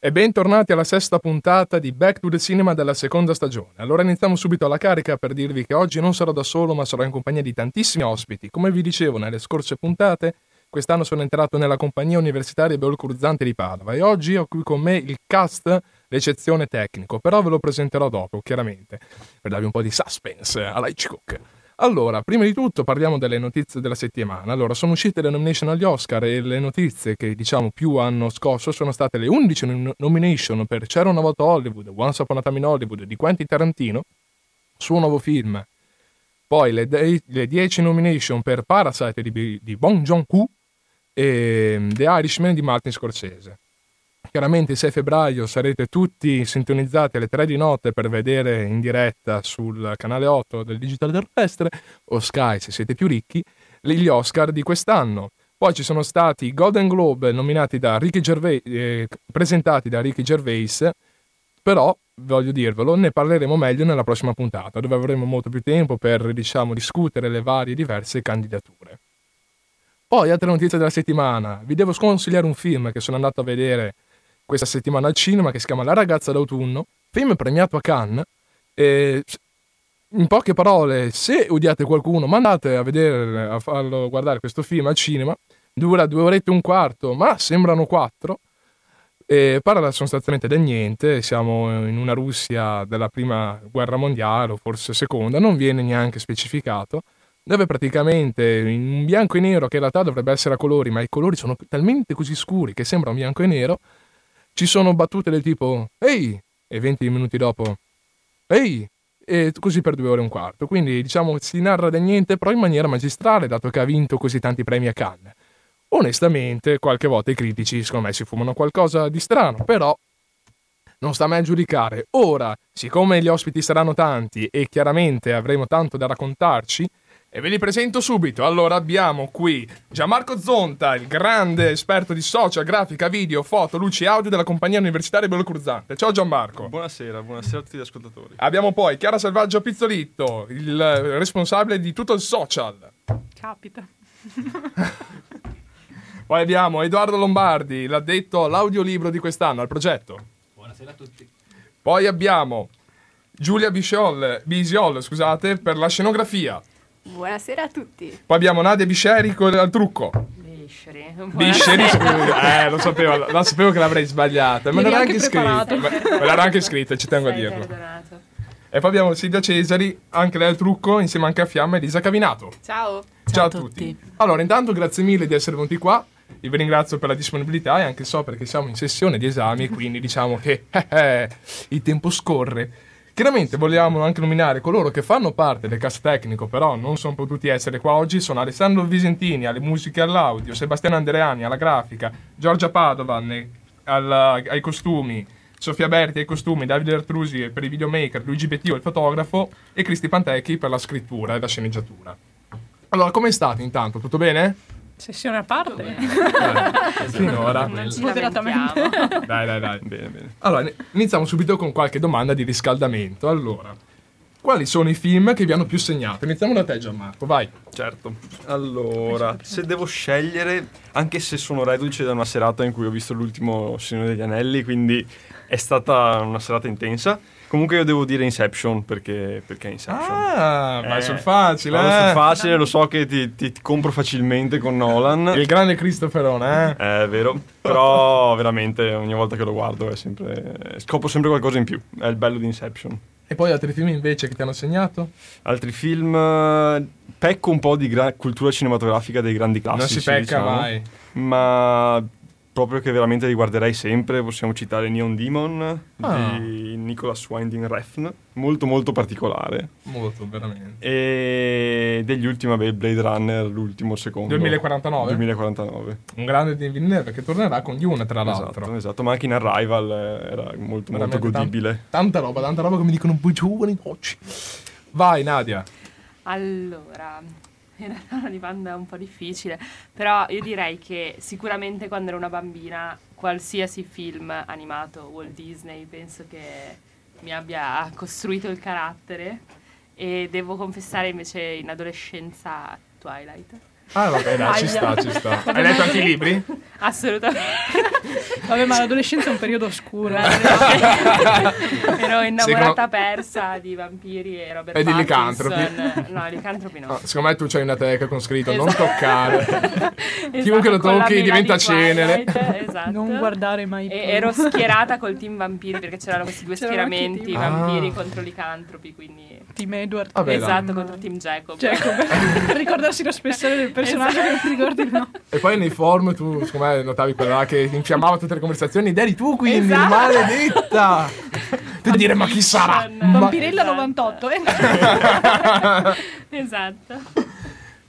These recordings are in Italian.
E bentornati alla sesta puntata di Back to the Cinema della seconda stagione. Allora iniziamo subito alla carica per dirvi che oggi non sarò da solo ma sarò in compagnia di tantissimi ospiti. Come vi dicevo nelle scorse puntate, quest'anno sono entrato nella compagnia universitaria Beolcurzante di Padova e oggi ho qui con me il cast l'eccezione tecnico, però ve lo presenterò dopo, chiaramente, per darvi un po' di suspense alla Hitchcock. Allora, prima di tutto parliamo delle notizie della settimana. Allora, sono uscite le nomination agli Oscar e le notizie che diciamo più hanno scosso sono state le 11 nomination per C'era una volta Hollywood, Once Upon a Time in Hollywood di Quentin Tarantino, suo nuovo film. Poi le, de- le 10 nomination per Parasite di, di Bong Joon-ho e The Irishman di Martin Scorsese. Chiaramente il 6 febbraio sarete tutti sintonizzati alle 3 di notte per vedere in diretta sul canale 8 del Digital Terrestre o Sky se siete più ricchi gli Oscar di quest'anno. Poi ci sono stati i Golden Globe nominati da Ricky Gervais, eh, presentati da Ricky Gervais, però voglio dirvelo, ne parleremo meglio nella prossima puntata, dove avremo molto più tempo per diciamo, discutere le varie diverse candidature. Poi, altre notizie della settimana, vi devo sconsigliare un film che sono andato a vedere questa settimana al cinema che si chiama La ragazza d'autunno, film premiato a Cannes. E in poche parole, se odiate qualcuno, mandate a vedere, a farlo guardare questo film al cinema. Dura due orette e un quarto, ma sembrano quattro. E parla sostanzialmente del niente. Siamo in una Russia della prima guerra mondiale, o forse seconda, non viene neanche specificato. Dove praticamente in un bianco e nero che in realtà dovrebbe essere a colori, ma i colori sono talmente così scuri che sembra un bianco e nero ci sono battute del tipo ehi e 20 minuti dopo ehi e così per due ore e un quarto. Quindi diciamo si narra del niente però in maniera magistrale dato che ha vinto così tanti premi a Cannes. Onestamente qualche volta i critici secondo me si fumano qualcosa di strano, però non sta mai a giudicare. Ora, siccome gli ospiti saranno tanti e chiaramente avremo tanto da raccontarci, e ve li presento subito. Allora abbiamo qui Gianmarco Zonta, il grande esperto di social, grafica, video, foto, luci e audio della compagnia universitaria Bello Cruzante. Ciao Gianmarco. Buonasera, buonasera a tutti gli ascoltatori. Abbiamo poi Chiara Selvaggio Pizzolitto, il responsabile di tutto il social. Capita. poi abbiamo Edoardo Lombardi, l'addetto all'audiolibro di quest'anno, al progetto. Buonasera a tutti. Poi abbiamo Giulia Bisiol, Bisiol scusate, per la scenografia. Buonasera a tutti. Poi abbiamo Nadia Bisceri al trucco. Bisceri. Bisceri, eh, lo sapevo, lo sapevo che l'avrei sbagliata. Me l'era anche scritto. Me, l'era anche scritto, ci tengo Sei a dirlo. perdonato. E poi abbiamo Silvia Cesari, anche lei al trucco, insieme anche a Fiamma e Elisa Cavinato. Ciao. Ciao, a a tutti. tutti. Allora, intanto grazie mille di essere venuti qua. Io vi ringrazio per la disponibilità e anche so perché siamo in sessione di esami, quindi diciamo che eh, eh, il tempo scorre. Chiaramente vogliamo anche nominare coloro che fanno parte del cast tecnico, però non sono potuti essere qua oggi. Sono Alessandro Visentini alle musiche e all'audio, Sebastiano Andreani alla grafica, Giorgia Padovan alla- ai costumi, Sofia Berti ai costumi, Davide Artrusi per i videomaker, Luigi Bettio il fotografo e Cristi Pantecchi per la scrittura e la sceneggiatura. Allora, come state intanto? Tutto bene? Sessione a parte. Eh, finora. Non ci Moderatamente. Dai, dai, dai. Bene, bene. Allora, in- iniziamo subito con qualche domanda di riscaldamento. Allora, quali sono i film che vi hanno più segnato? Iniziamo da te, Gianmarco, vai. Certo. Allora, se devo scegliere, anche se sono reduce da una serata in cui ho visto l'ultimo Signore degli Anelli, quindi è stata una serata intensa. Comunque io devo dire Inception perché, perché è Inception. Ah, Eh, sul facile, eh. sul facile, lo so che ti, ti- ti compro facilmente con Nolan. Il grande Cristoferone, eh. È vero, però veramente ogni volta che lo guardo è sempre, scopro sempre qualcosa in più. È il bello di Inception. E poi altri film invece che ti hanno segnato? Altri film, eh, pecco un po' di gra- cultura cinematografica dei grandi classici. non si pecca diciamo. mai. ma proprio che veramente riguarderei sempre, possiamo citare Neon Demon Ah. di Nicholas Winding Refn, molto molto particolare. Molto, veramente. E degli ultimi, vabbè, Blade Runner, l'ultimo, il secondo. 2049? 2049. Un grande di Villeneuve che tornerà con Dune, tra l'altro. Esatto, esatto, ma anche in Arrival eh, era molto, molto Veramente tan- godibile. tanta roba, tanta roba come dicono i giovani oggi. Vai, Nadia. Allora, in realtà una domanda un po' difficile, però io direi che sicuramente quando ero una bambina, qualsiasi film animato Walt Disney penso che mi abbia costruito il carattere e devo confessare invece in adolescenza Twilight. Ah, vabbè, dai, ci sta, ci sta. Hai letto anche i libri? Assolutamente. Vabbè, ma l'adolescenza è un periodo oscuro. Ero innamorata persa di vampiri e Robert E di licantropi. No, licantropi no. No, secondo me tu c'hai una teca con scritto non Esatto. toccare. Esatto, Chiunque lo tocchi diventa di cenere. Esatto. Non guardare mai E più. ero schierata col team vampiri perché c'erano questi due C'erano schieramenti, vampiri Ah. contro licantropi, quindi Team Edward. Vabbè, esatto, contro team Jacob. Jacob. ricordarsi lo spessore del personaggio che non ti ricordi nome. E poi nei forum tu, secondo me, notavi quella là che infiammava tutte le conversazioni ed eri tu quindi, Esatto. maledetta! Tu dire ma chi sarà? Ma- Vampirella Esatto. 98, eh? Esatto.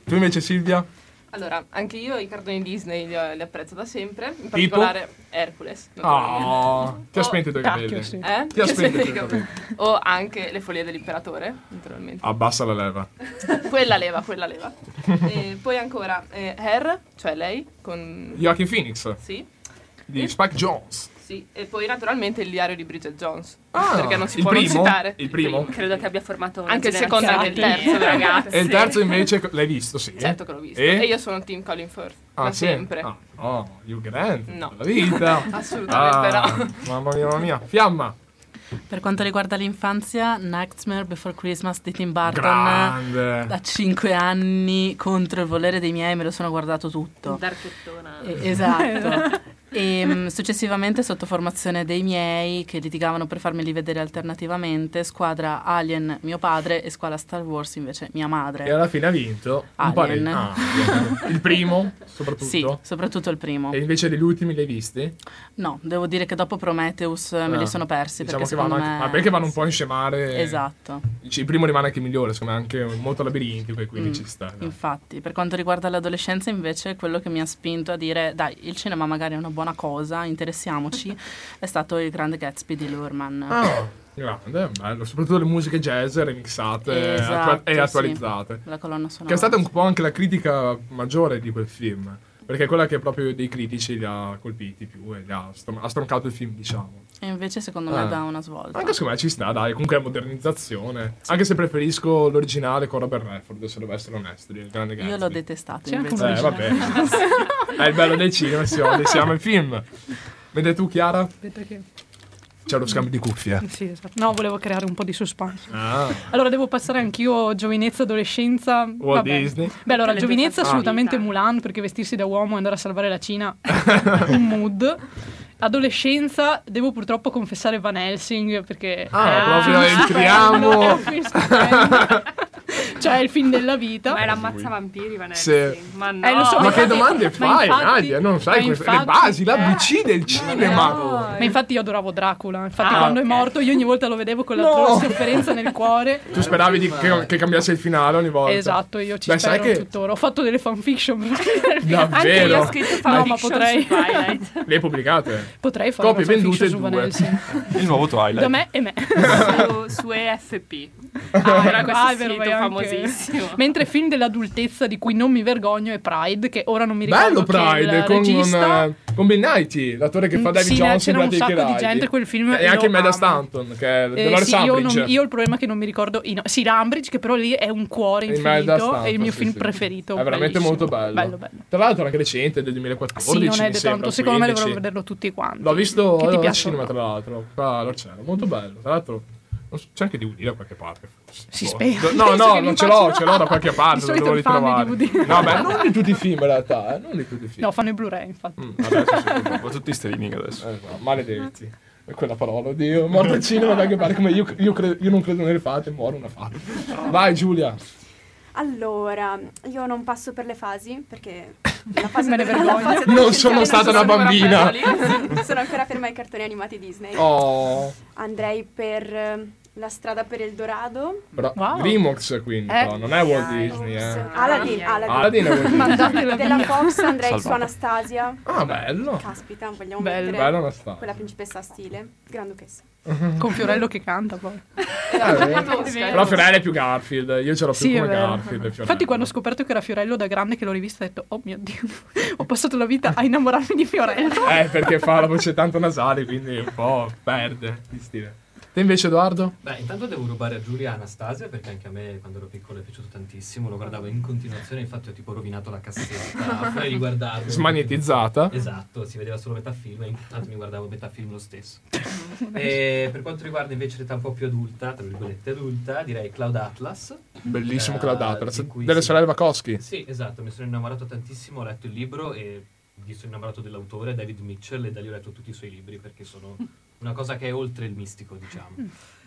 Tu invece Silvia? Allora, anche io i cartoni Disney li, li apprezzo da sempre, in Tipo? particolare Hercules. Oh, ti ha spento i tuoi cacchio, capelli. sì. Eh? Ti ha spento i tuoi capelli. O anche Le follie dell'imperatore, naturalmente. Abbassa la leva. quella leva, quella leva. e poi ancora eh, Her, cioè lei, con... Joaquin Phoenix Sì, di Spike Jones. Sì. E poi naturalmente il diario di Bridget Jones. Ah, perché non si può primo? non citare. Il primo? Credo che abbia formato una Anche il secondo, anche il terzo, ragazzi. E il terzo invece l'hai visto, sì? Certo che l'ho visto. E? E, io sono team Colin Firth, Ah, da sì? sempre. Ah, oh, Hugh Grant. No. La vita. Assolutamente Ah, no. Mamma mia, mamma mia. Fiamma. Per quanto riguarda l'infanzia, Nightmare Before Christmas di Tim Burton. Grande. Da 5 anni contro il volere dei miei me lo sono guardato tutto. Darkettona. E- esatto. E mm, successivamente sotto formazione dei miei che litigavano per farmeli vedere alternativamente, squadra Alien mio padre e squadra Star Wars invece mia madre. E alla fine ha vinto un Alien. Ah, il primo, soprattutto. Sì, soprattutto il primo. E invece degli ultimi li hai visti? No, devo dire che dopo Prometheus eh, me Ah, li sono persi Diciamo perché che vanno anche, me... ma perché vanno un po' a scemare. Esatto. Il primo rimane anche migliore, secondo me, anche molto labirintico e quindi Mm, ci sta. dai. Infatti, per quanto riguarda l'adolescenza, invece, quello che mi ha spinto a dire dai, il cinema magari è una buona cosa, interessiamoci, è stato il grande Gatsby di Lurman. Ah, grande, bello. Soprattutto le musiche jazz remixate Esatto, attua- e sì. attualizzate. La colonna sonora. Che è stata un po' anche la critica maggiore di quel film. Perché è quella che proprio dei critici li ha colpiti più e li ha, stron- ha stroncato il film, diciamo. E invece, secondo Ah. me, dà una svolta. Anche secondo me ci sta, dai, comunque è modernizzazione. Anche se preferisco l'originale con Robert Redford, se devo essere onesto, il grande Gatsby. Io l'ho detestato. C'è anche invece. Eh, vabbè. è il bello del cinema, si ode, siamo in film. Mentre tu, Chiara, Aspetta che... c'è lo scambio di cuffie. Sì, esatto. No, volevo creare un po' di suspense. Ah, Allora, devo passare anch'io giovinezza, adolescenza. Walt Vabbè. Disney. Beh, allora, le giovinezza tue assolutamente vita. Mulan, perché vestirsi da uomo e andare a salvare la Cina, un mood. Adolescenza, devo purtroppo confessare Van Helsing, perché... Ah, un proprio entriamo. cioè, è il film della vita. Ma è l'ammazza vampiri, Vanessa. Ma no. Eh, lo so, Ma che infatti- domande ma fai, infatti- Nadia? Non sai ma queste- le infatti- basi, l'ABC del cinema. Ma infatti io adoravo Dracula, infatti Ah, quando ok. è morto io ogni volta lo vedevo con la No. sofferenza nel cuore. Tu speravi di- che, che cambiasse il finale ogni volta. Esatto, io ci Beh, spero che- tuttora. Ho fatto delle fanfiction. Davvero? Anche io ho scritto No, ma fanfiction potrei. su Twilight. Le hai pubblicate? Potrei fare Copie una fanfiction vendute su Van due. Helsing. Il nuovo Twilight. Da me e me. su, su EFP. Ah, era questo Ah, è vero, sito vai anche- famosissimo. Mentre film dell'adultezza di cui non mi vergogno è Pride, che ora non mi ricordo Bello è Pride il con, regista. eh, con Bill Nighy, l'attore che fa Mm, David sì, Johnson c'era un sacco di gente, quel film E anche Meda. Stanton, che è Eh, Dolores sì, io, non- io ho il problema che non mi ricordo i no- sì, Rambridge, che però lì è un cuore infinito. Stanton, è il mio sì, film sì. preferito. È veramente bellissimo. molto bello. Bello, bello. Tra l'altro anche recente, del 2014. Sì, non è tanto. Secondo me 15. dovremmo vederlo tutti quanti. L'ho visto Che ti al cinema, tra l'altro. Qua all'Orcella. Molto bello. Tra l'altro, c'è anche DVD da qualche parte. forse. Si Boh. spera. No, no, non ce l'ho, ce l'ho da qualche parte. Di Lo devo i ritrovare. No, beh, non di tutti i film in realtà, eh, non di tutti i film. No, fanno i Blu-ray, infatti. Mm, vabbè, sì, tutti streaming adesso. Eh, no, maledetti. E quella parola, oddio, morto al cinema da che pare come io, io, cre- io non credo nelle fate, muore una fata. Vai Giulia. Allora, io non passo per le fasi perché la fase Me ne vergogno. fase Non sono stata una sono ancora bambina. Sono ancora ferma ai cartoni animati Disney. Oh, Andrei per eh, La strada per il Dorado. bra- Wow. DreamWorks quindi, Eh. non è Walt Disney, eh. Aladdin, Ah, Aladdin. Aladdin è Walt Disney. Della. Fox andrei su. Anastasia. Ah, bello. Caspita, vogliamo Bello. mettere Bello una storia. quella principessa a stile. Granduchessa. Con Fiorello che canta poi. Eh, Però Fiorello è più Garfield, io ce l'ho più Sì, come. Garfield. Fiorello. Infatti, quando ho scoperto che era Fiorello da grande che l'ho rivista, ho detto: Oh mio dio, ho passato la vita a innamorarmi di Fiorello. Eh, perché fa la voce tanto nasale, quindi un po' perde di stile. Te invece, Edoardo? Beh, intanto devo rubare a Giulia Anastasia perché anche a me quando ero piccolo è piaciuto tantissimo, lo guardavo in continuazione, infatti ho tipo rovinato la cassetta, a fuori di guardarlo. Smagnetizzata. Esatto, si vedeva solo metà film e intanto mi guardavo metà film lo stesso. e per quanto riguarda invece l'età un po' più adulta, tra virgolette adulta, direi Cloud Atlas. Bellissimo Eh, Cloud Atlas. Delle sì. sorelle Wachowski. Sì, esatto, mi sono innamorato tantissimo, ho letto il libro e mi sono innamorato dell'autore, David Mitchell, e da lì ho letto tutti i suoi libri perché sono una cosa che è oltre il mistico, diciamo.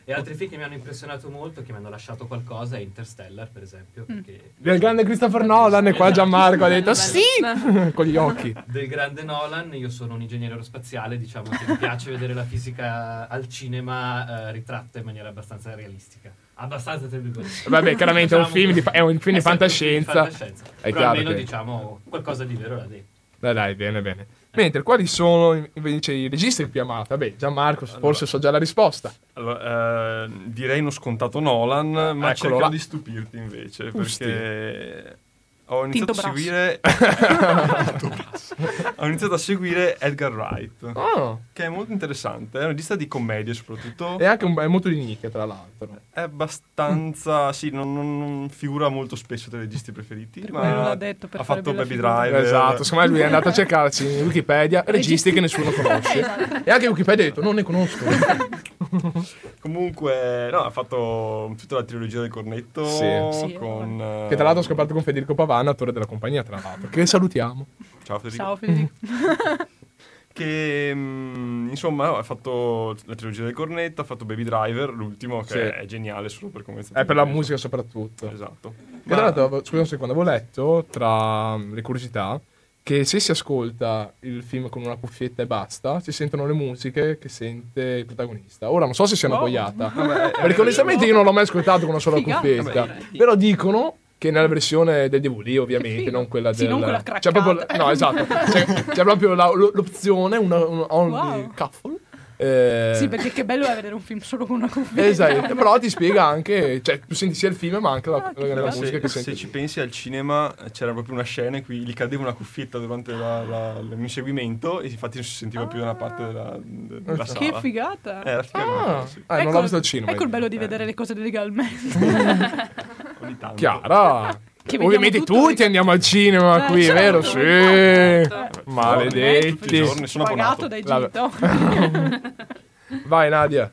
E altri film che mi hanno impressionato molto, che mi hanno lasciato qualcosa, è Interstellar, per esempio, perché... Del grande Christopher Nolan, e qua Gianmarco ha detto sì! Con gli occhi. Del grande Nolan, io sono un ingegnere aerospaziale, diciamo che mi piace vedere la fisica al cinema eh, ritratta in maniera abbastanza realistica. Abbastanza, tra virgolette. Vabbè, chiaramente è un film di, fa- è un film di È sempre un film fantascienza. di fantascienza. È Però almeno che- diciamo qualcosa di vero là dentro. Dai, dai, bene, bene. Mentre, quali sono invece i registi più amati? Vabbè, Gianmarco, forse so già la risposta. Allora, eh, direi uno scontato Nolan, ma eccolo cercherò là. di stupirti invece, Usti. perché ho iniziato Tinto a seguire ho iniziato a seguire Edgar Wright, Oh, che è molto interessante, è un regista di commedie soprattutto. è anche un, è molto di nicchia, tra l'altro. È abbastanza, sì, non, non- non figura molto spesso tra i registi preferiti, Per ma l'ha detto, per ha fatto Baby. Driver. Esatto, secondo me lui è andato a cercarsi in Wikipedia registi che nessuno conosce. Esatto. E anche Wikipedia ha detto, non ne conosco. Comunque, no, ha fatto tutta la trilogia del cornetto Sì. Sì, con... eh, Che tra l'altro ho scoperto con Federico Pavana, attore della compagnia, tra l'altro. Che salutiamo. Ciao Federico. Ciao Federico. Che mm, insomma ha fatto la trilogia del cornetto, ha fatto Baby Driver, l'ultimo che Sì. è geniale solo per come è stato È per la musica soprattutto. Esatto. E tra l'altro, scusa un secondo, avevo letto tra mm, le curiosità che se si ascolta il film con una cuffietta e basta, si sentono le musiche che sente il protagonista. Ora non so se sia una Oh. boiata, perché onestamente io non l'ho mai ascoltato con una sola Figata. cuffietta. Vabbè. Però dicono che nella versione del DVD, ovviamente, Che non quella Sì, del... non quella c'è proprio, craccata. no, esatto. C'è, c'è proprio la- l'opzione, una, un only Wow. couple. eh, Sì, perché che bello è vedere un film solo con una cuffietta. Esatto, però ti spiega anche, cioè tu senti sia il film ma anche la, Ah, che la- la musica se, che se senti. ci pensi al cinema c'era proprio una scena in cui gli cadeva una cuffietta durante la- la- l'inseguimento e infatti non si sentiva più da una parte della, de- della sala. Che figata. Eh, era figa, Ah, sì. eh, non l'ho visto al cinema. Ecco il bello di Eh. vedere le cose legalmente. Ogni tanto. Chiara. Ovviamente tutti andiamo al cinema Eh, qui, certo, vero? Sì. esatto. Maledetti. I giorni sono Pagato abbonato. dai. Vai Nadia.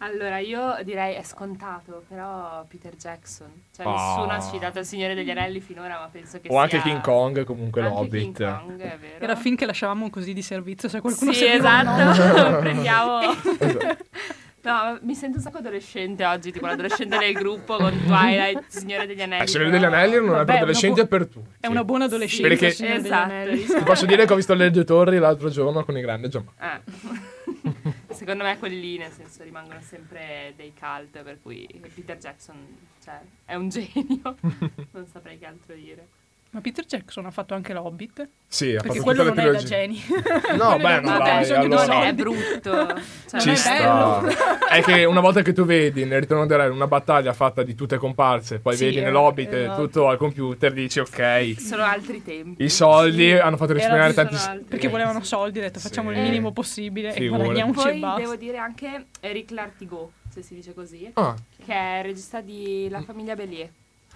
Allora, io direi è scontato, però Peter Jackson. Cioè, Ah. nessuno ha citato il Signore degli Anelli finora, ma penso che O sia... anche King Kong, comunque Anche l'Hobbit. King Kong, è vero. Era fin che lasciavamo così di servizio se qualcuno Sì, esatto. Prendiamo... Esatto. No, mi sento un sacco adolescente oggi, tipo l'adolescente del gruppo con Twilight, Signore degli Anelli. Eh, Signore degli Anelli non è per una adolescenti, bu- è per tutti. È una buona adolescenza. Perché- Esatto, diciamo. Ti posso dire che ho visto le due torri l'altro giorno con i grandi Gianmarco. Eh. Secondo me quelli lì, nel senso, rimangono sempre dei cult, per cui Peter Jackson cioè, è un genio. non saprei che altro dire. Ma Peter Jackson ha fatto anche l'Hobbit? Sì, ha Perché fatto quello non le è da trilogie. geni. No, beh, non no, ha dai, allora- Non è soldi. brutto. Cioè, Ci Non è. È che una volta che tu vedi nel ritorno del re una battaglia fatta di tutte comparse, poi Sì, vedi eh, nell'Hobbit esatto. tutto al computer, dici ok, Sono altri tempi. i soldi hanno fatto risparmiare tanti altri- Perché volevano soldi, ha detto facciamo il Sì. minimo possibile e guadagniamoci e Poi basta. devo dire anche Eric Lartigot, se si dice così, Ah, che è il regista di La famiglia Bellier.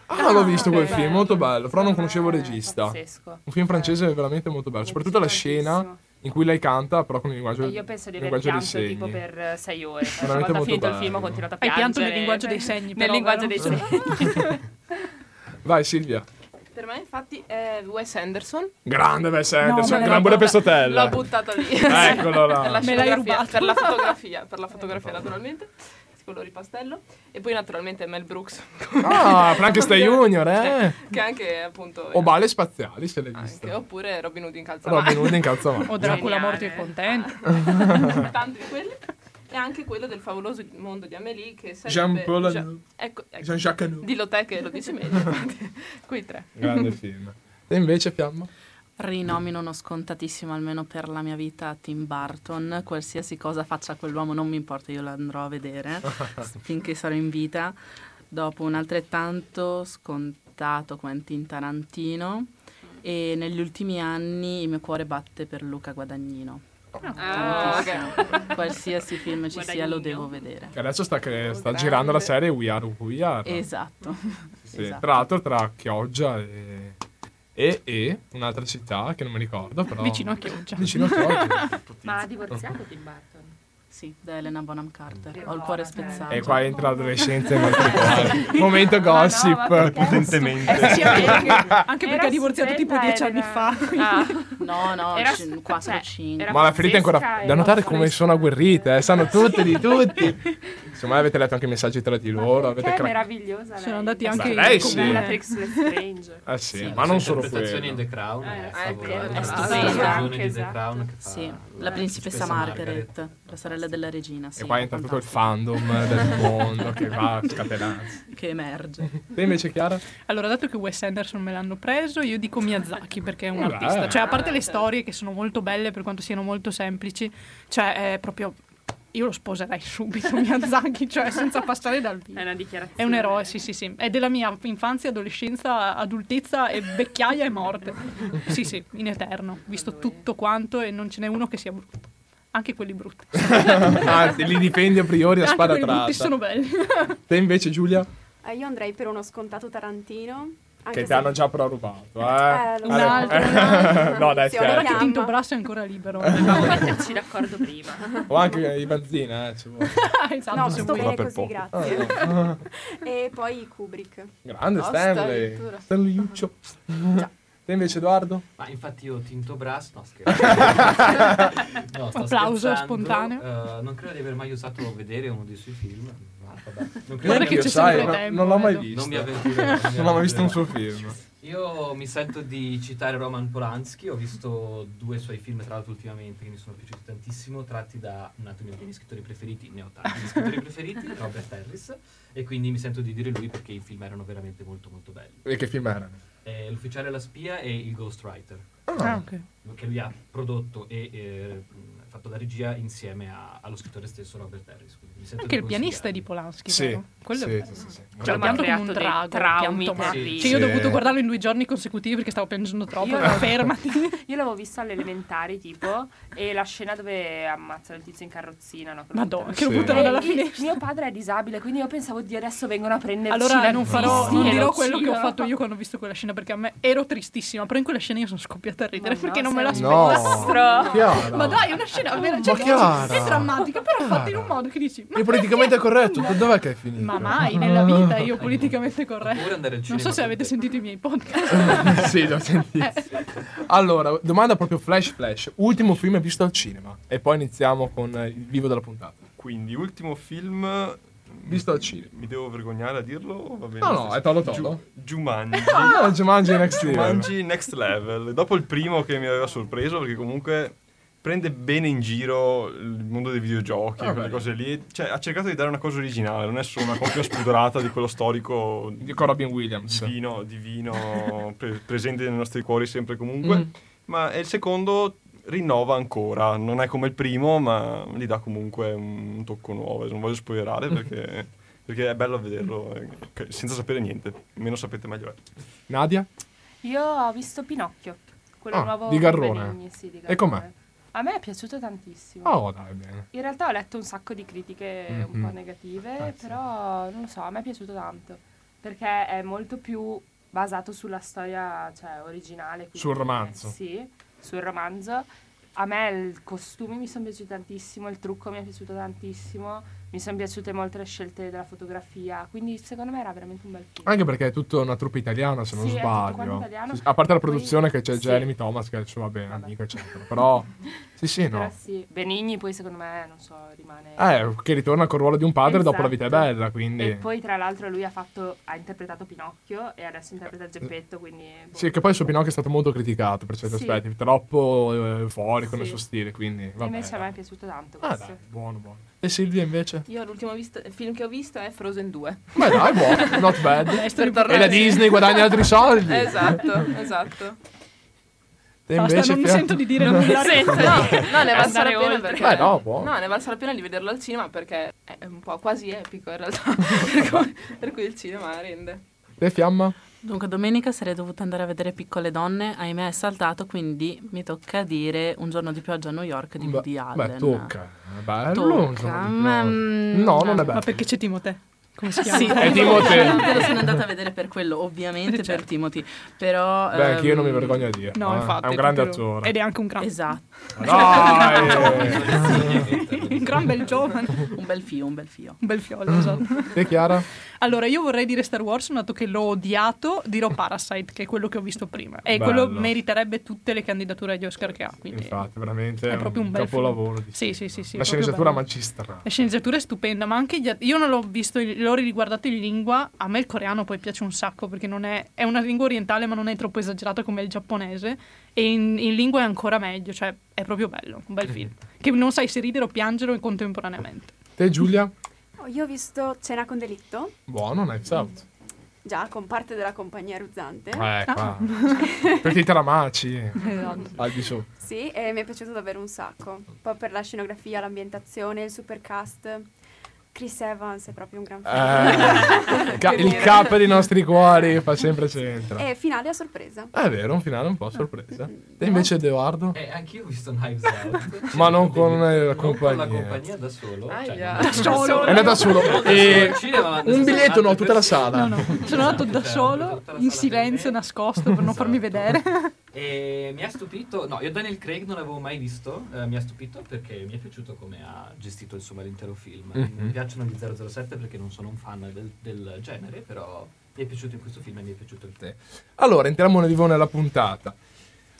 Ah, l'ho visto quel bello. film, molto bello, però non conoscevo il è regista. Pazzesco. Un film francese veramente molto bello, soprattutto la scena in cui lei canta, però con il linguaggio E io penso di aver linguaggio dei pianto tipo segni. per eh, sei ore. Veramente Una volta finito il bello. film ho continuato a Hai piangere. pianto nel linguaggio dei segni, Nel però, linguaggio vero? dei segni. Vai Silvia. Per me, infatti, è Wes Anderson. Grande Wes No, Anderson, me Gran l'hai- Budapest L'ho Hotel. buttato lì. Eccolo là. Me l'hai rubato. Per la fotografia, per la fotografia naturalmente. Colori pastello. E poi naturalmente Mel Brooks. Ah, Frankenstein Junior, eh? che anche appunto... O bale spaziali, se l'hai anche, vista. oppure Robin Hood in calza Robin Hood in calzamano. O Dracula morto e contento. tanti di quelli. E anche quello del favoloso mondo di Amélie che sarebbe... Jean-Paul Anou. ecco, ecco. Jean-Jacques Anou. Dillo te che lo dici meglio. Quei tre. Grande film. E invece, Fiamma? Rinomino uno scontatissimo, almeno per la mia vita, Tim Burton. Qualsiasi cosa faccia quell'uomo non mi importa, io l'andrò a vedere finché sarò in vita. Dopo un altrettanto scontato Quentin Tarantino. E negli ultimi anni il mio cuore batte per Luca Guadagnino. Ah, ok. Qualsiasi film ci sia lo Guadagnino. devo vedere. E adesso sta, che- sta girando la serie We Are Who We Are. Esatto. Sì, esatto. Tra l'altro tra Chioggia e, e, e un'altra città che non mi ricordo, però... Vicino a Chioggia. Vicino a Chioggia. Ma ha divorziato Tim Burton? Sì, da Elena Bonham Carter. Ho il cuore vabbè. spezzato. e qua entra l'adolescenza e. Momento Ah, no, ma gossip. perché? Potentemente. Eh, sì, anche, anche perché ha divorziato tipo dieci anni fa. Ah, No, no, Era- 4 cioè, 5. era- Ma la ferita è ancora... Da notare come sono agguerrite, eh, sanno tutti di tutti. Secondo me avete letto anche i messaggi tra di loro. Avete che è cra- meravigliosa lei. Sono andati Beh, anche lei in sì. comune. Bellatrix Lestrange. Eh sì, Sì, ma non solo interpretazioni in quello. The Crown Eh, è è è La stupenda. Anche, esatto. Crown che fa Sì, la la principessa Margaret, la sorella della regina. Sì, E qua entra tutto il fandom del mondo che va a scatenarsi. Che emerge. Te invece Chiara? Allora, dato che Wes Anderson me l'hanno preso, io dico Miyazaki perché è un Vabbè. artista. Cioè, a parte le storie che sono molto belle per quanto siano molto semplici, cioè è proprio... Io lo sposerei subito Miyazaki, cioè senza passare dal È vivo. una dichiarazione. È un eroe, sì, sì, sì. È della mia infanzia, adolescenza, adultezza e vecchiaia e morte. Sì, sì, in eterno. Visto tutto quanto e non ce n'è uno che sia brutto. Anche quelli brutti. Anzi, li difendi a priori a Anche spada quelli brutti tratta. sono belli. Te invece Giulia? Eh, io andrei per uno scontato Tarantino. Anche Che ti se- hanno già però rubato, eh? Eh, Un altro, un altro. no, dai, Sì, scherzo. Ora che. Tinto Brasso è ancora libero. Dovevamo metterci d'accordo prima. O anche i benzina, eh, ci vuole. esatto, No, sto bene per così, poco. grazie. Ah, e poi Kubrick. Grande Tosta, Stanley. Stanley Iuccio. Te invece Edoardo? Ma infatti io Tinto Brass, no scherzo. no, sto Applauso scherzando. spontaneo. Eh, non credo di aver mai osato vedere uno dei suoi film. Non credo che Io, sai, tempo, non l'ho mai vedo. visto. Non mi avventurerò. Non ho mai visto un suo film. Io mi sento di citare Roman Polanski, ho visto due suoi film tra l'altro ultimamente che mi sono piaciuti tantissimo, tratti da un altro dei miei scrittori preferiti, ne ho tanti di scrittori preferiti, Robert Harris, e quindi mi sento di dire lui perché i film erano veramente molto molto belli. E che film erano? Eh, L'ufficiale e la spia e il Ghostwriter, Ah, ok. che lui ha prodotto e eh, fatto la regia insieme a- allo scrittore stesso Robert Harris. Anche il di pianista è di. Polanski, Sì, vero? Quello sì, è sì, sì, sì. Cioè, pianto come un drago. traumi terribili. Cioè, io ho Sì. dovuto guardarlo in due giorni consecutivi perché stavo piangendo troppo. Io- Io... Fermati. Io l'avevo visto alle elementari, tipo, e la scena dove ammazzano il tizio in carrozzina, no? Che lo Madonna, buttano che lo Sì. buttano E dalla il- finestra. Mio padre è disabile, quindi io pensavo, Dio, adesso vengono a prenderci Allora non, farò, non dirò lo quello che ho fatto io quando ho visto quella scena perché a me ero tristissima, però in quella scena io sono scoppiata a ridere perché no, non me l'aspettavo. No. Ma dai, è una scena vera, Ma cioè, Chiara. è drammatica, però fatta in Chiara. un modo che dici ma È politicamente corretto, da- dov'è che è finito? Ma mai nella vita io politicamente corretto. Non so se avete te. sentito i miei podcast. sì, l'ho sentito. Allora, domanda proprio flash flash. Ultimo film visto al cinema. E poi iniziamo con eh, il vivo della puntata. Quindi, ultimo film. Visto al cinema. Mi devo vergognare a dirlo? o Va bene. No, no, è Tolo Tolo. Giu- Jumanji. Ah, Jumanji Next Level. Jumanji Next Level. Dopo il primo che mi aveva sorpreso, perché comunque prende bene in giro il mondo dei videogiochi, Ah, quelle beh. cose lì. Cioè, ha cercato di dare una cosa originale, non è solo una copia spudorata di quello storico Con Robin Williams. divino, divino pre- presente nei nostri cuori sempre e comunque. Mm. Ma è il secondo rinnova ancora, non è come il primo, ma gli dà comunque un tocco nuovo. Non voglio spoilerare perché, perché è bello vederlo eh, senza sapere niente. Meno sapete meglio è. Nadia? Io ho visto Pinocchio, quello Ah, nuovo di Garrone. Benigni, sì, di E com'è? A me è piaciuto tantissimo. Oh, dai, bene. In realtà ho letto un sacco di critiche un Mhm. po' negative, Ah, sì. però non lo so, a me è piaciuto tanto, perché è molto più basato sulla storia cioè, originale. quindi- Sul romanzo. Sì, sul romanzo. A me i costumi mi sono piaciuti tantissimo, il trucco mi è piaciuto tantissimo, mi sono piaciute molto le scelte della fotografia, quindi secondo me era veramente un bel film. Anche perché è tutta una truppa italiana, se non Sì, sbaglio. Sì, A parte la Poi- produzione che c'è sì. Jeremy Thomas, che è il suo vabbè, Vabbè. amico, eccetera. Però, sì, sì, no. sì, Benigni poi secondo me, non so, rimane... Eh, che ritorna col ruolo di un padre dopo la vita è Esatto. bella, quindi... E poi tra l'altro lui ha, fatto, ha interpretato Pinocchio e adesso interpreta Geppetto, quindi... boh. Sì, che poi il suo Pinocchio è stato molto criticato per certi aspetti, troppo eh, euforico nel Sì. suo stile, quindi vabbè. invece a me è piaciuto tanto Ah, questo. dai, buono, buono. E Silvia invece? Io l'ultimo visto- film che ho visto è Frozen 2. Beh dai, buono, not bad. E la Disney guadagna altri soldi. Esatto, esatto. Te Basta, invece, non mi Fia- sento di dire nulla. No, no, ne è valsa la pena perché... Eh, no, buono. No, ne è valsa la pena di vederlo al cinema perché è un po' quasi epico in realtà. per, cui, per cui il cinema rende. Te, Fiamma? Dunque, domenica sarei dovuta andare a vedere Piccole Donne, ahimè è saltato, quindi mi tocca dire Un giorno di pioggia a New York di Woody Allen. beh, tocca. È bello. Tocca, ma, no. mm, No, non è Ma bello. perché c'è Timoteo? Come si chiama? Sì, È Timoteo. Te lo sono andata a vedere per quello, ovviamente per Certo. Timothy. Però. Beh, anche io non mi ehm, vergogno a dire. No, eh. infatti. È un grande proprio- attore. Ed è anche un gran, Esatto, Dai! un gran bel giovane. un bel fio, un bel fio. Un bel fiolo, esatto. Te Chiara? Allora, io vorrei dire Star Wars, dato che l'ho odiato, dirò Parasite, che è quello che ho visto prima. E quello Bello. meriterebbe tutte le candidature agli Oscar che ha. Quindi... Infatti, veramente È proprio un bel capolavoro. Sì, sì, sì, sì, La sceneggiatura magistrale. La sceneggiatura è stupenda, ma anche gli io non l'ho visto, l'ho riguardato in lingua. A me il coreano poi piace un sacco perché non è, è una lingua orientale, ma non è troppo esagerata come il giapponese. E in, in lingua è ancora meglio, cioè è proprio bello, un bel film. Che non sai se ridere o piangere contemporaneamente. Te Giulia? Oh, io ho visto Cena con delitto, Buono, Nights Out. già con parte della compagnia ruzzante. Eh, qua. Ah. Per i tramaci. Esatto. Al di sopra. Sì, e mi è piaciuto davvero un sacco. Poi per la scenografia, l'ambientazione, il supercast. Chris Evans è proprio un gran film. Eh, ca- il capo dei nostri cuori fa sempre centro. E finale a sorpresa. È vero, un finale un po' a sorpresa. Te invece Edoardo? Eh, anch'io ho visto Knives Out. Ma non con eh, la Non con la compagnia. compagnia da solo. Aia. cioè, Da non- solo. È andata solo. E un biglietto no, tutta la sala. No, no, sono andato da solo, in silenzio, nascosto per non farmi Esatto. vedere. E mi ha stupito, no, io Daniel Craig non l'avevo mai visto, eh, mi ha stupito perché mi è piaciuto come ha gestito insomma l'intero film. Mhm. Mi piacciono gli 007 perché non sono un fan del, del genere, però mi è piaciuto in questo film e mi è piaciuto il te. Allora, entriamo di vivo nella puntata.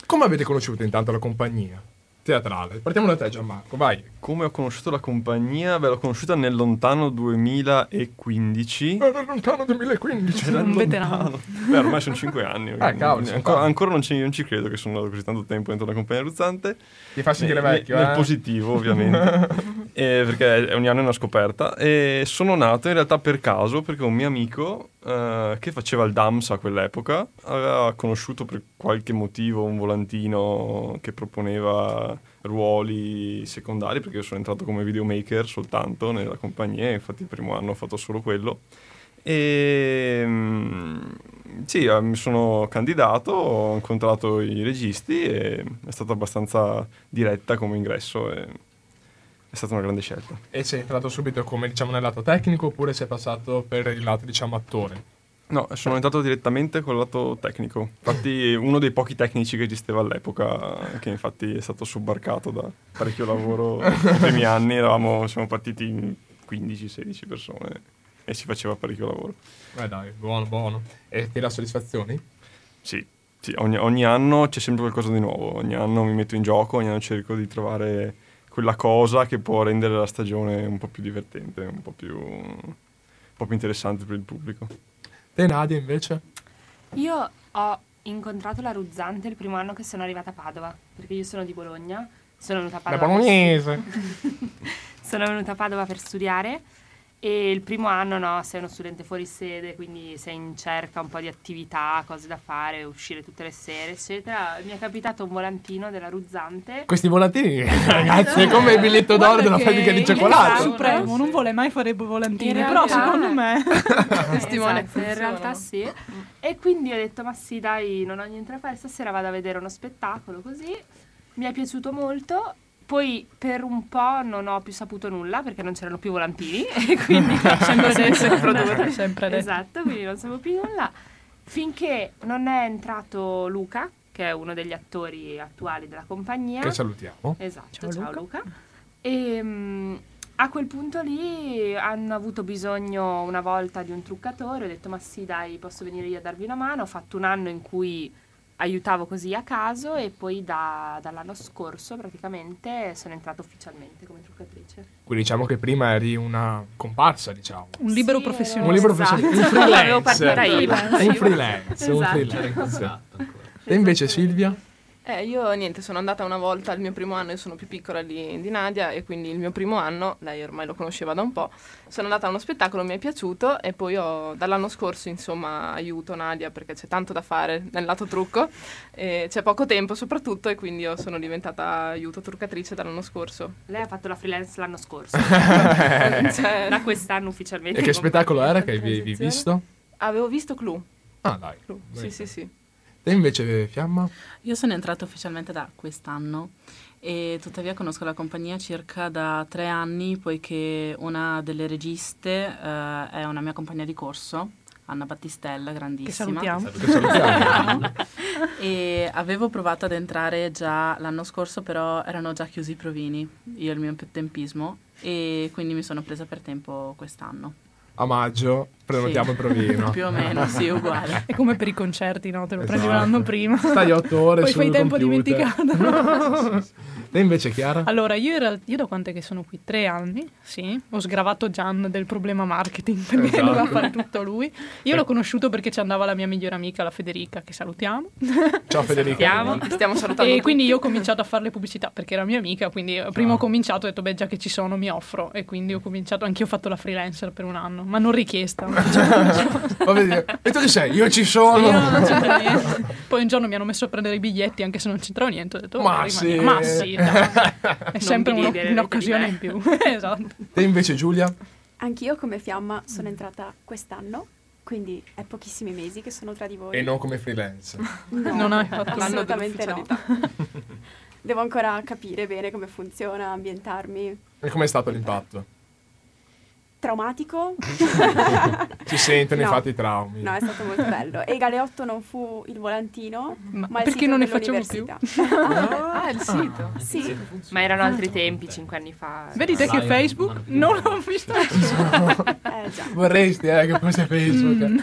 Come avete conosciuto intanto la compagnia teatrale? Partiamo da te Gianmarco, vai. Come ho conosciuto la compagnia? Beh, l'ho conosciuta nel lontano 2015. Eh, Nel lontano 2015. Un veterano. Beh, ormai sono 5 anni. Ah, cavolo, ancora, ancora non, ci, non ci credo che sono andato così tanto tempo dentro la compagnia ruzzante. Ti fa sentire Nel- vecchio, nel eh? positivo, ovviamente. Eh, perché è ogni anno è una scoperta. E sono nato in realtà per caso perché un mio amico eh, che faceva il DAMS a quell'epoca aveva conosciuto per qualche motivo un volantino che proponeva ruoli secondari perché io sono entrato come videomaker soltanto nella compagnia, infatti il primo anno ho fatto solo quello. E mm, sì, eh, mi sono candidato, ho incontrato i registi e è stata abbastanza diretta come ingresso e è stata una grande scelta. E sei entrato subito come diciamo nel lato tecnico oppure sei passato per il lato diciamo attore? No, sono entrato direttamente col lato tecnico. Infatti uno dei pochi tecnici che esisteva all'epoca, che infatti è stato sobbarcato da parecchio lavoro nei primi anni, eravamo, siamo partiti in 15-16 persone e si faceva parecchio lavoro. Eh dai, buono, buono. E ti dà soddisfazioni? Sì, sì, ogni, ogni anno c'è sempre qualcosa di nuovo, ogni anno mi metto in gioco, ogni anno cerco di trovare quella cosa che può rendere la stagione un po' più divertente, un po' più, un po' più interessante per il pubblico. Te Nadia invece? Io ho incontrato la Ruzzante il primo anno che sono arrivata a Padova, perché io sono di Bologna. Sono venuta a La Padova. per- bolognese. sono venuta a Padova per studiare e il primo anno no, sei uno studente fuori sede, quindi sei in cerca un po' di attività, cose da fare, uscire tutte le sere, eccetera. Mi è capitato un volantino della Ruzzante. Questi volantini, ragazzi, è come il biglietto d'oro della fabbrica di cioccolato. Supremo non vuole mai fare volantini, In però realtà- secondo me... Testimone. Esatto, in realtà sì. E quindi ho detto, ma sì, dai, non ho niente da fare, stasera vado a vedere uno spettacolo così. Mi è piaciuto molto. Poi per un po' non ho più saputo nulla perché non c'erano più volantini e quindi sempre detto detto, sempre. Esatto, quindi non sapevo più nulla. Finché non è entrato Luca, che è uno degli attori attuali della compagnia. Che salutiamo. Esatto, Ciao, ciao, Luca. Luca. E mm, a quel punto lì hanno avuto bisogno una volta di un truccatore. Ho detto, ma sì, dai, posso venire io a darvi una mano. Ho fatto un anno in cui aiutavo così a caso e poi da- dall'anno scorso praticamente sono entrata ufficialmente come truccatrice. Quindi diciamo che prima eri una comparsa, diciamo. Un libero Sì, professionista. Un libero Esatto. professionista, un L'avevo freelance. partita io. Un freelance, un Esatto. In freelance. contatto ancora. E invece Silvia? Eh, io niente, sono andata una volta il mio primo anno, io sono più piccola di, di Nadia e quindi il mio primo anno, lei ormai lo conosceva da un po', sono andata a uno spettacolo, mi è piaciuto e poi ho, dall'anno scorso insomma aiuto Nadia perché c'è tanto da fare nel lato trucco, e c'è poco tempo soprattutto e quindi io sono diventata aiuto truccatrice dall'anno scorso. Lei ha fatto la freelance l'anno scorso, Cioè, da quest'anno ufficialmente. E che spettacolo era che avevi visto? avevo visto Clue, Ah, dai. Sì, sì, sì. Te invece, Fiamma? Io sono entrata ufficialmente da quest'anno e tuttavia conosco la compagnia circa da tre anni poiché una delle registe eh, è una mia compagna di corso, Anna Battistella, Che grandissima. salutiamo. Che salutiamo. E avevo provato ad entrare già l'anno scorso, però erano già chiusi i provini, io e il mio tempismo, e quindi mi sono presa per tempo quest'anno. A maggio prenotiamo Sì. il provino. Più o meno, sì, uguale. È come per i concerti, no? Te lo prendi Esatto. l'anno prima. Stai otto ore Poi fai tempo a computer. dimenticarlo. Te invece, Chiara? Allora, io, realtà, io da quant'è che sono qui? Tre anni, sì. Ho sgravato Gian del problema marketing perché Esatto. doveva fare tutto lui. Io l'ho conosciuto perché ci andava la mia migliore amica, la Federica, che salutiamo. Ciao Federica. Salutiamo. Ti stiamo salutando. E tutti. quindi io ho cominciato a fare le pubblicità perché era mia amica, quindi eh, prima ho cominciato, ho detto beh già che ci sono mi offro e quindi ho cominciato, anch'io ho fatto la freelancer per un anno, ma non richiesta. Bene. E tu chi sei? Io ci sono. Io non c'entra niente. Poi un giorno mi hanno messo a prendere i biglietti anche se non c'entrava niente, ho detto Ma "Oh, sì." rimaniamo." Ma sì, dai. È Non sempre uno- un'occasione in più. esatto. Te invece, Giulia? Anch'io come fiamma sono entrata quest'anno, quindi è pochissimi mesi che sono tra di voi. E non come freelance. No, Non hai fatto l'anno assolutamente no. Devo ancora capire bene come funziona, ambientarmi. E com'è stato l'impatto? Traumatico? Si sentono No. infatti i traumi. No, è stato molto bello. E Galeotto non fu il volantino, Ma ma, il perché sito non ne facciamo più? dell'università. Ah, il sito. sì, Ma erano altri tempi, cinque anni fa. Vedi te che Facebook non- l'ho visto eh già. Vorresti, eh, che fosse Facebook. Mm.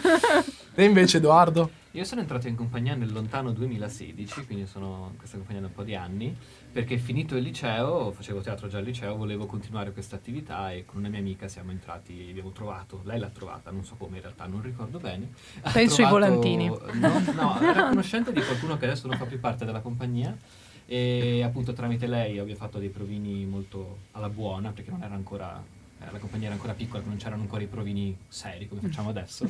Te invece, Edoardo? Io sono entrato in compagnia nel lontano 2016, quindi sono in questa compagnia da un po' di anni, perché finito il liceo, facevo teatro già al liceo, volevo continuare questa attività e con una mia amica siamo entrati, abbiamo trovato, lei l'ha trovata, non so come in realtà, non ricordo bene. Penso ai volantini. No, no, era conoscente di qualcuno che adesso non fa più parte della compagnia e appunto tramite lei abbiamo fatto dei provini molto alla buona, perché non era ancora, eh, la compagnia era ancora piccola, non c'erano ancora i provini seri come facciamo adesso.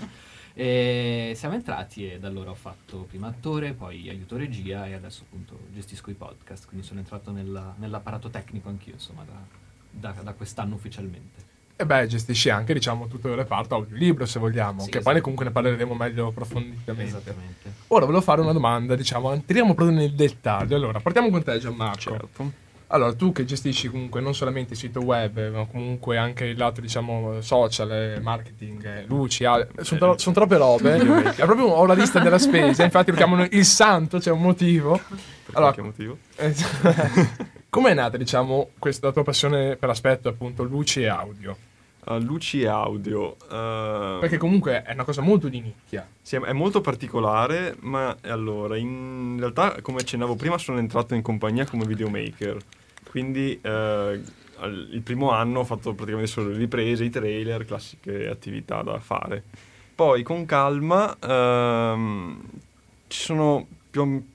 E siamo entrati e da allora ho fatto prima attore, poi aiuto regia e adesso appunto gestisco i podcast, quindi sono entrato nella- nell'apparato tecnico anch'io, insomma, da, da- da quest'anno ufficialmente. E beh, gestisci anche, diciamo, tutto il reparto audiolibro, se vogliamo, Sì, che poi esatto. comunque ne parleremo meglio approfonditamente. Esattamente. Ora volevo fare una domanda, diciamo, entriamo proprio nel dettaglio. Allora, partiamo con te, Gianmarco. Certo. Allora, tu che gestisci comunque non solamente il sito web, ma comunque anche il lato, diciamo, social, eh, marketing, eh, luci, sono, troppe robe. È proprio ho la lista della spesa, infatti lo chiamano il santo, c'è un motivo. Per Allora, qualche motivo. Eh, Come è nata, diciamo, questa tua passione per l'aspetto appunto luci e audio? Uh, luci e audio. uh, Perché comunque è una cosa molto di nicchia. Sì, è molto particolare, ma allora, in realtà, come accennavo prima, sono entrato in compagnia come videomaker. Quindi eh, il primo anno ho fatto praticamente solo le riprese, i trailer, classiche attività da fare. Poi con calma ehm, ci sono pian,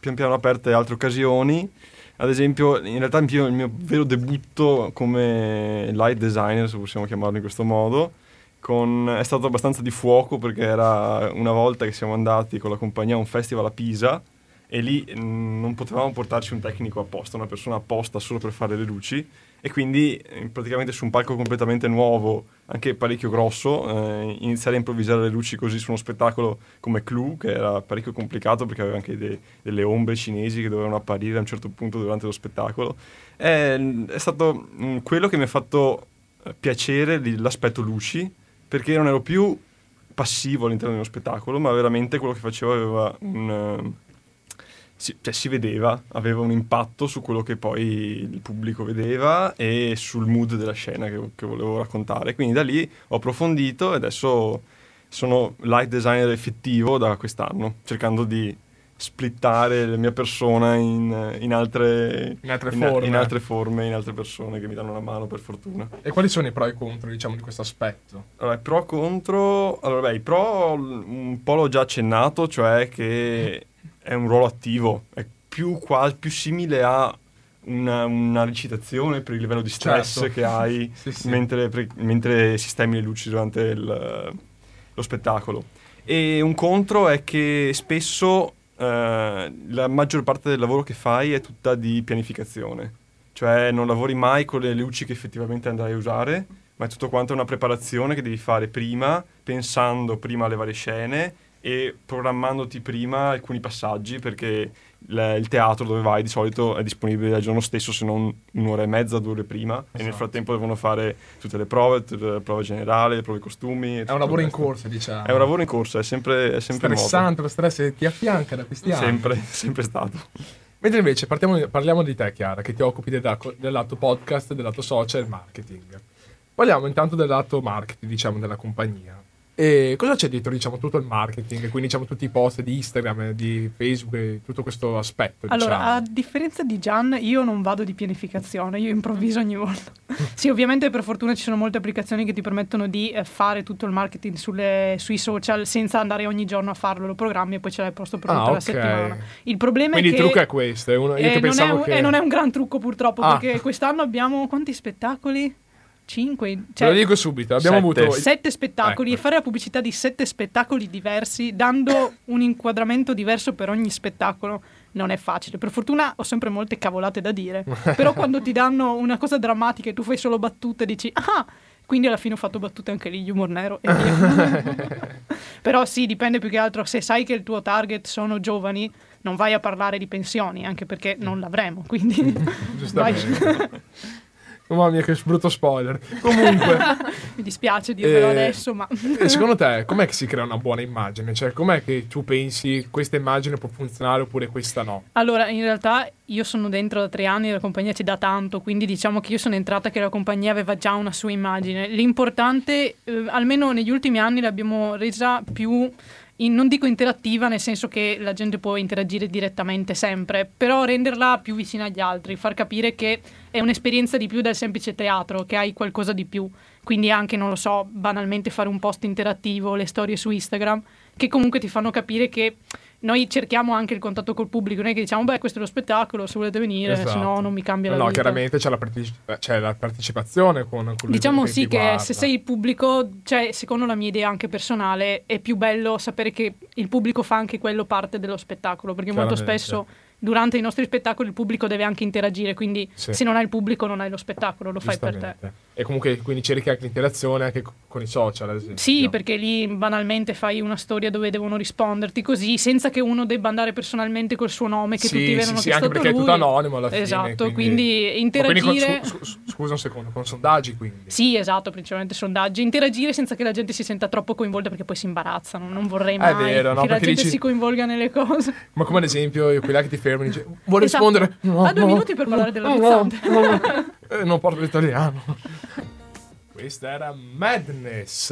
pian piano aperte altre occasioni. Ad esempio, in realtà il mio vero debutto come light designer, se possiamo chiamarlo in questo modo, con- è stato abbastanza di fuoco perché era una volta che siamo andati con la compagnia a un festival a Pisa e lì mh, non potevamo portarci un tecnico apposta, una persona apposta solo per fare le luci. E quindi eh, praticamente su un palco completamente nuovo, anche parecchio grosso, eh, iniziare a improvvisare le luci così su uno spettacolo come Clue, che era parecchio complicato perché aveva anche de- delle ombre cinesi che dovevano apparire a un certo punto durante lo spettacolo, è, è stato mh, quello che mi ha fatto eh, piacere di- l'aspetto luci perché non ero più passivo all'interno dello spettacolo, ma veramente quello che facevo aveva un... eh, si, cioè, si vedeva, aveva un impatto su quello che poi il pubblico vedeva e sul mood della scena che, che volevo raccontare. Quindi da lì ho approfondito e adesso sono light designer effettivo da quest'anno, cercando di splittare la mia persona in, in altre, In altre in- forme. in altre forme, in altre persone che mi danno una mano per fortuna. E quali sono i pro e i contro, diciamo, di questo aspetto? Allora, i pro contro. Allora, beh, i pro un po' l'ho già accennato, cioè che è un ruolo attivo, è più, qua- più simile a una, una recitazione per il livello di stress Certo. che hai Sì, sì. mentre, pre- mentre sistemi le luci durante il- lo spettacolo. E un contro è che spesso eh, la maggior parte del lavoro che fai è tutta di pianificazione, cioè non lavori mai con le luci che effettivamente andrai a usare, ma è tutto quanto una preparazione che devi fare prima, pensando prima alle varie scene e programmandoti prima alcuni passaggi perché il, il teatro dove vai di solito è disponibile il giorno stesso se non un'ora e mezza, due ore prima e nel Esatto. frattempo devono fare tutte le prove, tutte le prove generali, le prove costumi. È un lavoro in corsa, diciamo. È un lavoro in corsa, è sempre, è sempre nuovo. stressante, lo stress ti affianca da questi anni. Sempre, sempre stato. Mentre invece partiamo- parliamo di te, Chiara, che ti occupi del, lato- del lato podcast, del lato social marketing. Parliamo intanto del lato marketing, diciamo, della compagnia. E cosa c'è dietro, diciamo, tutto il marketing? Quindi, diciamo, tutti i post di Instagram, di Facebook tutto questo aspetto, Allora, diciamo. a differenza di Gian, io non vado di pianificazione, io improvviso ogni volta. sì, ovviamente per fortuna ci sono molte applicazioni che ti permettono di eh, fare tutto il marketing sulle- sui social senza andare ogni giorno a farlo, lo programmi e poi ce l'hai posto per Ah, tutta la settimana. Il problema Quindi è il che... trucco è questo. È uno, io eh, che non, è un, che... eh, non è un gran trucco purtroppo, Ah. perché quest'anno abbiamo quanti spettacoli? Cinque? Te Cioè, lo dico subito, abbiamo Sette. avuto... sette spettacoli Ecco. e fare la pubblicità di sette spettacoli diversi, dando un inquadramento diverso per ogni spettacolo, non è facile. Per fortuna ho sempre molte cavolate da dire, però quando ti danno una cosa drammatica e tu fai solo battute, dici ah. Quindi alla fine ho fatto battute anche lì, humor nero e via. Però sì, dipende più che altro. Se sai che il tuo target sono giovani, non vai a parlare di pensioni, anche perché non l'avremo. Quindi. Giustamente. Mamma mia, che brutto spoiler. Comunque, Mi dispiace dirvelo Eh, adesso, ma e secondo te, com'è che si crea una buona immagine? Cioè, com'è che tu pensi questa immagine può funzionare oppure questa no? Allora, in realtà io sono dentro da tre anni e la compagnia ci dà tanto, quindi diciamo che io sono entrata che la compagnia aveva già una sua immagine. L'importante, eh, almeno negli ultimi anni, l'abbiamo resa più, in- non dico interattiva, nel senso che la gente può interagire direttamente sempre, però renderla più vicina agli altri, far capire che è un'esperienza di più del semplice teatro, che hai qualcosa di più. Quindi anche, non lo so, banalmente fare un post interattivo, le storie su Instagram, che comunque ti fanno capire che noi cerchiamo anche il contatto col pubblico, non è che diciamo, beh, questo è lo spettacolo, se volete venire, Esatto. se no non mi cambia No, la no, vita. chiaramente c'è la, parteci- c'è la partecipazione con, con Diciamo che sì che guarda. se sei il pubblico, cioè secondo la mia idea anche personale, è più bello sapere che il pubblico fa anche quello parte dello spettacolo, perché molto spesso durante i nostri spettacoli il pubblico deve anche interagire, quindi Sì. se non hai il pubblico non hai lo spettacolo, lo fai per te. E comunque quindi cerchi anche l'interazione anche co- con i social, ad esempio. Sì, perché lì banalmente fai una storia dove devono risponderti così, senza che uno debba andare personalmente col suo nome, che Sì, tutti sì, vedano sì, che è anche stato perché è tutto lui. anonimo alla fine, Esatto, quindi- quindi, Ma quindi con- interagire... su- scusa un secondo, con sondaggi quindi. Sì, esatto, principalmente sondaggi. Interagire senza che la gente si senta troppo coinvolta perché poi si imbarazzano. Non vorrei mai È vero, no, che la gente dici- si coinvolga nelle cose. Ma come ad esempio quelli là che ti fermano e dice vuole Esatto. rispondere? No, Ha due no, minuti per parlare no, no, no. Eh, non parlo l'italiano. Questa era Madness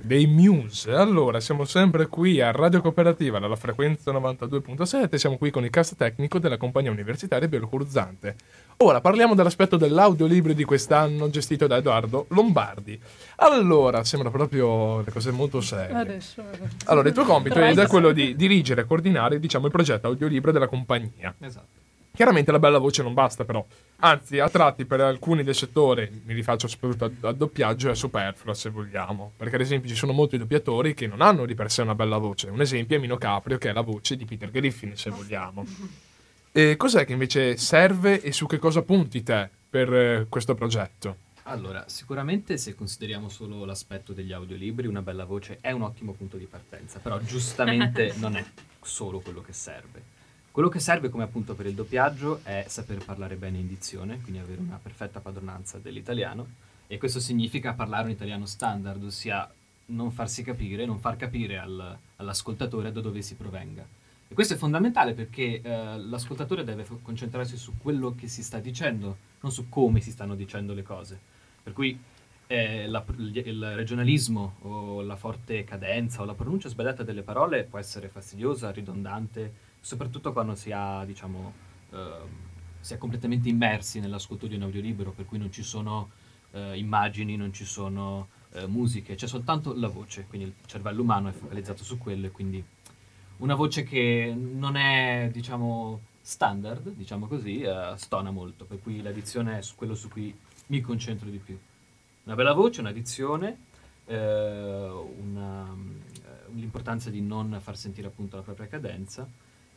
dei Muse. Allora, siamo sempre qui a Radio Cooperativa, dalla frequenza 92.7. Siamo qui con il cast tecnico della compagnia universitaria Bielocurizzante. Ora parliamo dell'aspetto dell'audiolibro di quest'anno, gestito da Edoardo Lombardi. Allora, sembra proprio le cose molto serie. Adesso. Allora, il tuo compito è quello di dirigere e coordinare, diciamo, il progetto audiolibro della compagnia. Esatto. Chiaramente la bella voce non basta, però. Anzi, a tratti per alcuni del settore, mi rifaccio soprattutto al, al doppiaggio, è superflua se vogliamo. Perché, ad esempio, ci sono molti doppiatori che non hanno di per sé una bella voce. Un esempio è Mino Caprio, che è la voce di Peter Griffin, se vogliamo. E cos'è che invece serve e su che cosa punti te per eh, questo progetto? Allora, sicuramente se consideriamo solo l'aspetto degli audiolibri, una bella voce è un ottimo punto di partenza, però giustamente non è solo quello che serve. Quello che serve, come appunto per il doppiaggio, è saper parlare bene in dizione, quindi avere una perfetta padronanza dell'italiano, e questo significa parlare un italiano standard, ossia non farsi capire, non far capire al- all'ascoltatore da dove si provenga. E questo è fondamentale perché eh, l'ascoltatore deve fo- concentrarsi su quello che si sta dicendo, non su come si stanno dicendo le cose. Per cui eh, la- il regionalismo o la forte cadenza o la pronuncia sbagliata delle parole può essere fastidiosa, ridondante, soprattutto quando si ha, diciamo, ehm, si è completamente immersi nell'ascolto di un audiolibro, per cui non ci sono eh, immagini, non ci sono eh, musiche, c'è soltanto la voce, quindi il cervello umano è focalizzato su quello e quindi una voce che non è, diciamo, standard, diciamo così, eh, stona molto, per cui la dizione è quello su cui mi concentro di più. Una bella voce, una dizione, eh, una- eh, l'importanza di non far sentire appunto la propria cadenza.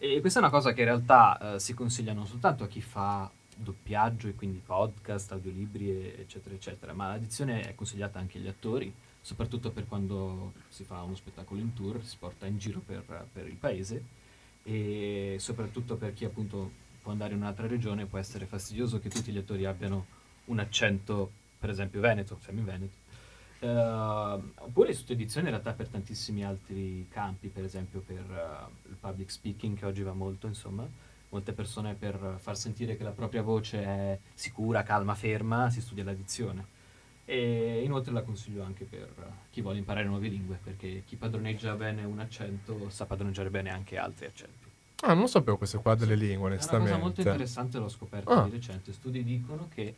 E questa è una cosa che in realtà eh, si consiglia non soltanto a chi fa doppiaggio e quindi podcast, audiolibri, eccetera, eccetera, ma la dizione è consigliata anche agli attori, soprattutto per quando si fa uno spettacolo in tour, si porta in giro per, per il paese e soprattutto per chi appunto può andare in un'altra regione può essere fastidioso che tutti gli attori abbiano un accento, per esempio veneto, siamo in Veneto. Eh, oppure sotto edizione in realtà per tantissimi altri campi, per esempio per eh, il public speaking che oggi va molto, insomma, molte persone per far sentire che la propria voce è sicura, calma, ferma, si studia l'addizione. E inoltre la consiglio anche per chi vuole imparare nuove lingue, perché chi padroneggia bene un accento sa padroneggiare bene anche altri accenti. Ah, non sapevo queste qua delle lingue, È una onestamente. cosa molto interessante, l'ho scoperto Ah. di recente. Studi dicono che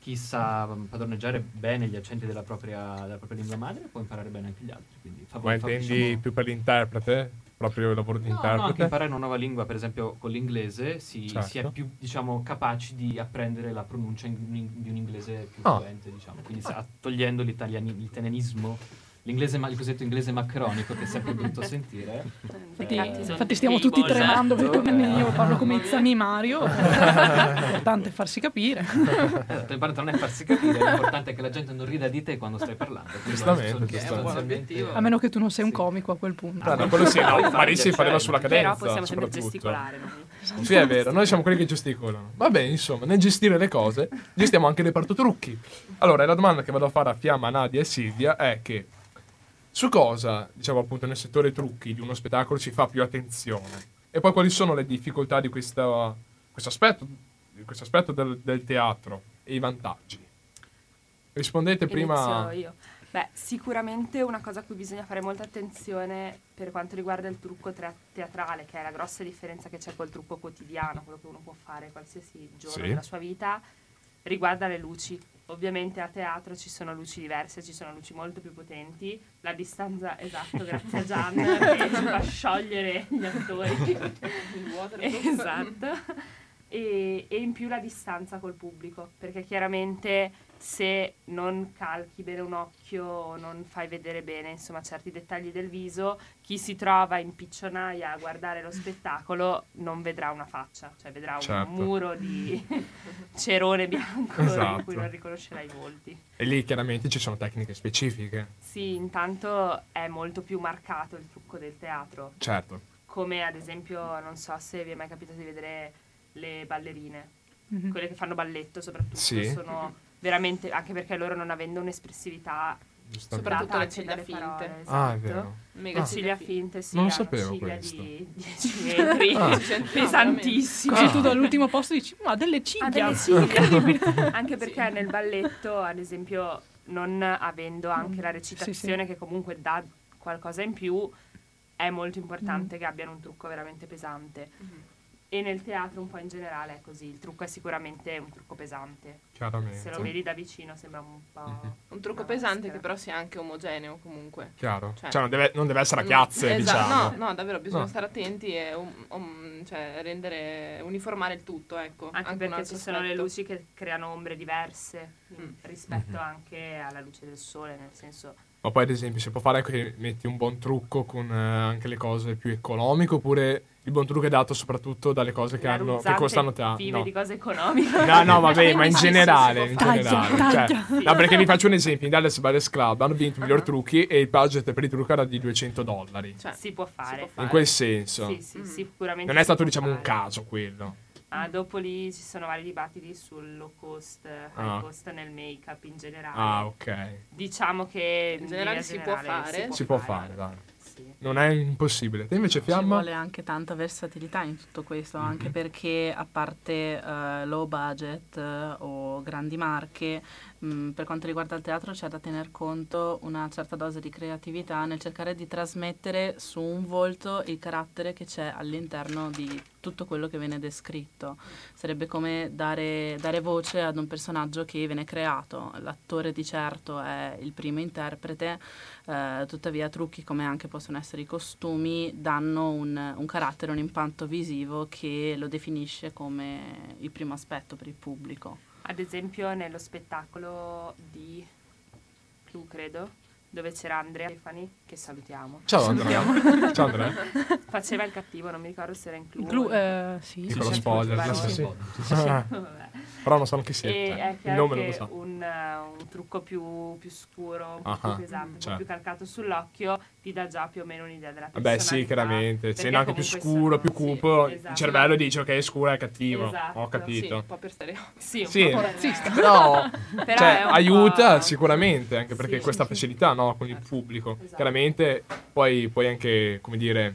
chi sa padroneggiare bene gli accenti della propria, della propria lingua madre può imparare bene anche gli altri. Quindi fa- Ma intendi diciamo- più per l'interprete? Proprio il lavoro di No, no, anche interprete? imparare una nuova lingua, per esempio con l'inglese, si, Certo. si è più diciamo, capaci di apprendere la pronuncia in- in- di un inglese più Ah. fluente, diciamo. Quindi sa- togliendo l'italiani- l'italianismo, l'inglese, il cosiddetto inglese macronico, che è sempre brutto sentire. Infatti, Eh, infatti stiamo tutti Esatto. tremando perché io parlo come Izzami Mario. L'importante è farsi capire. Esatto, l'importante non è farsi capire, l'importante è che la gente non rida di te quando stai parlando. Giustamente, giustamente. A meno che tu non sei un comico a quel punto. Ah, no, quello sì, no, Marissi fai faceva piacere. sulla cadenza, Però possiamo sempre soprattutto. gesticolare noi. Sì, è vero, noi siamo quelli che gesticolano. Vabbè, insomma, nel gestire le cose, gestiamo anche il reparto trucchi. Allora, la domanda che vado a fare a Fiamma, Nadia e Silvia è che su cosa, diciamo appunto nel settore trucchi di uno spettacolo si fa più attenzione? E poi quali sono le difficoltà di questo aspetto, questo aspetto del, del teatro e i vantaggi? Rispondete prima... Inizio io. Beh, sicuramente una cosa a cui bisogna fare molta attenzione per quanto riguarda il trucco tra- teatrale, che è la grossa differenza che c'è col trucco quotidiano, quello che uno può fare qualsiasi giorno Sì. della sua vita, riguarda le luci. Ovviamente a teatro ci sono luci diverse, ci sono luci molto più potenti. La distanza, esatto, grazie a Gian, che ci fa sciogliere gli attori. Esatto. E, e in più la distanza col pubblico, perché chiaramente se non calchi bene un occhio o non fai vedere bene insomma certi dettagli del viso, chi si trova in piccionaia a guardare lo spettacolo non vedrà una faccia, cioè vedrà Certo. un muro di cerone bianco Esatto. in cui non riconoscerà i volti. E lì chiaramente ci sono tecniche specifiche. Sì, intanto è molto più marcato il trucco del teatro, Certo. come ad esempio, non so se vi è mai capitato di vedere le ballerine, Mhm. quelle che fanno balletto soprattutto, Sì. sono veramente, anche perché loro non avendo un'espressività. Soprattutto le ciglia finte. parole, Ah, è esatto. vero. Mega Le Ah. ciglia finte, sì, Non lo sapevo ciglia questo. di 10 metri, Ah. pesantissime. Così tu dall'ultimo posto dici, ma delle ciglia. Ha delle ciglia. anche perché nel balletto, ad esempio, non avendo anche la recitazione che comunque dà qualcosa in più, è molto importante che abbiano un trucco veramente pesante. E nel teatro un po' in generale è così, il trucco è sicuramente un trucco pesante. Chiaramente. Se lo vedi da vicino sembra un po'... Mhm. Un trucco pesante maschera. che però sia anche omogeneo comunque. Chiaro. Cioè- Cioè, non, deve, non deve essere a chiazze, Esatto, diciamo. No, no, davvero bisogna No. stare attenti e um- um, cioè, rendere, uniformare il tutto, ecco. Anche, un perché ci sono le luci che creano ombre diverse Mm. rispetto Mhm. anche alla luce del sole, nel senso... Ma poi, ad esempio, si può fare anche metti un buon trucco con eh, anche le cose più economiche, oppure il buon trucco è dato soprattutto dalle cose che, hanno, che costano tanto. vive No. di cose economiche. No, no, vabbè, ma in Sì, sì, generale, si in fare. generale. Taglia, cioè, taglia. no, perché vi faccio un esempio, in Dallas Buyers Club hanno vinto il miglior Ah. trucchi e il budget per i trucchi era di 200 dollari. Cioè, si può fare. può In fare. quel senso. Sì, sì, Mm. sicuramente. Non è si stato, diciamo, un fare. caso quello. Ah, dopo lì ci sono vari dibattiti sul low cost, high Ah. cost nel make-up in generale. Ah, ok. Diciamo che In generale linea si può generale fare. Si può fare, dai. Sì. Non è impossibile. Te invece, Ci Fiamma? vuole anche tanta versatilità in tutto questo, anche Mhm. perché a parte eh, low budget eh, o grandi marche, mh, per quanto riguarda il teatro c'è da tener conto una certa dose di creatività nel cercare di trasmettere su un volto il carattere che c'è all'interno di tutto quello che viene descritto. Sarebbe come dare, dare voce ad un personaggio che viene creato. L'attore di certo è il primo interprete, eh, tuttavia trucchi come anche possono essere i costumi danno un, un carattere, un impatto visivo che lo definisce come il primo aspetto per il pubblico. Ad esempio nello spettacolo di Clou, credo, dove c'era Andrea Stefani, che salutiamo. Ciao Andrea. Ciao Andrea. Faceva il cattivo, non mi ricordo se era in Clou. Clu- o in- eh, sì, sì, Piccolo sì. spoiler. Sì, sì. sì. Sì, Ah. Però non sanno chi sia. E cioè, è il nome non lo sa. un, eh, un trucco più, più scuro, un po' più pesante, un po' certo. più calcato sull'occhio, ti dà già più o meno un'idea della Vabbè, personalità. sì, chiaramente. Se anche più scuro, sono- più sì, cupo, il esatto. cervello dice ok, scuro è cattivo. Esatto. Ho Sì, capito. un po' per stereo. Sì, un Sì, po' razzista. Però cioè, è un aiuta po'- sicuramente anche perché Sì, questa sì, sì. facilità no, con il pubblico. Esatto. Chiaramente poi puoi anche, come dire,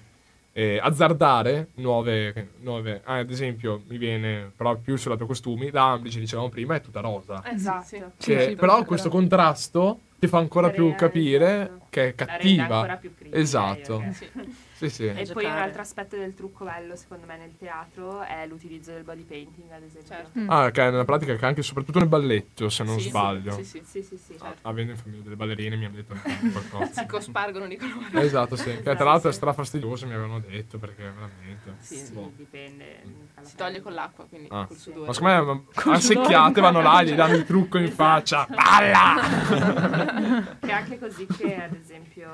eh, azzardare nuove, nuove. ah, ad esempio, mi viene però più sul lato costumi, l'Amblice, dicevamo prima, è tutta rosa. Eh, Esatto. sì, sì. Che- sì, però però- questo contrasto ti fa ancora più capire esatto. che è La cattiva. ancora più critica, Esatto. io, ok. Sì. Sì, sì. E poi un altro aspetto del trucco bello, secondo me, nel teatro è l'utilizzo del body painting, ad esempio. Certo. Ah, che nella pratica che anche soprattutto nel balletto, se non Sì, sbaglio. Sì, sì. Sì, sì, sì. Ah, Avendo in famiglia delle ballerine mi hanno detto qualcosa. Si cospargono di colore. esatto, sì. Che tra Esatto, l'altro è strafastidioso, mi avevano detto, perché veramente... Sì, sì, Boh. dipende. alla Si toglie con l'acqua, quindi Ah. col sudore. Ma secondo me ma- a secchiate vanno là, gli danno il trucco in faccia. Balla! Che è anche così che, ad esempio,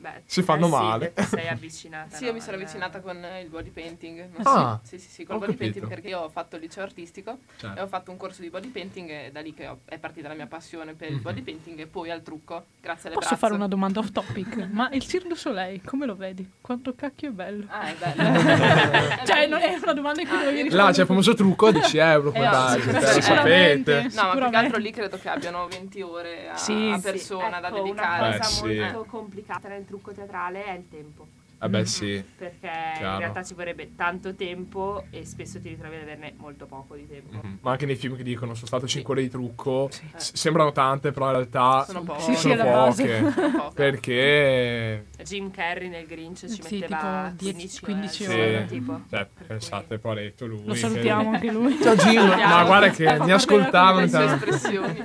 beh, Si fanno eh sì, male. sei avvicinata. Sì, no, io mi sono al- avvicinata con eh, il body painting. Ah, sì, sì, sì, col ho body capito. painting perché io ho fatto il liceo artistico Certo. e ho fatto un corso di body painting e da lì che ho- è partita la mia passione per il Mhm. body painting e poi al trucco, grazie alle Posso braccia. fare una domanda off topic? Ma il Cirque du Soleil, come lo vedi? Quanto cacchio è bello? Ah, è bello. cioè, non è una domanda in cui Ah, dovevi io- Là c'è il famoso trucco a 10 euro come Eh, sì, eh, lo sicuramente. sapete. No, ma più che altro lì credo che abbiano 20 ore a, Sì, a sì. persona da Ecco, dedicare. Una cosa Eh, sì. molto complicata trucco teatrale è il tempo. Vabbè sì. Perché Chiaro. in realtà ci vorrebbe tanto tempo e spesso ti ritrovi ad averne molto poco di tempo. Mhm. Ma anche nei film che dicono sono stato 5 ore di trucco, Sì. s- sembrano tante, però in realtà Sono poche. Sì, sì, sono poche. Sono poche. Perché Jim Carrey nel Grinch ci Sì, metteva tipo 10, 15, 15 ore, tipo. Cioè, Per pensate, cui- poveretto lui. Lo che- salutiamo anche lui. Ciao Jim, ma guarda che mi ascoltavano. le sue tanto. espressioni.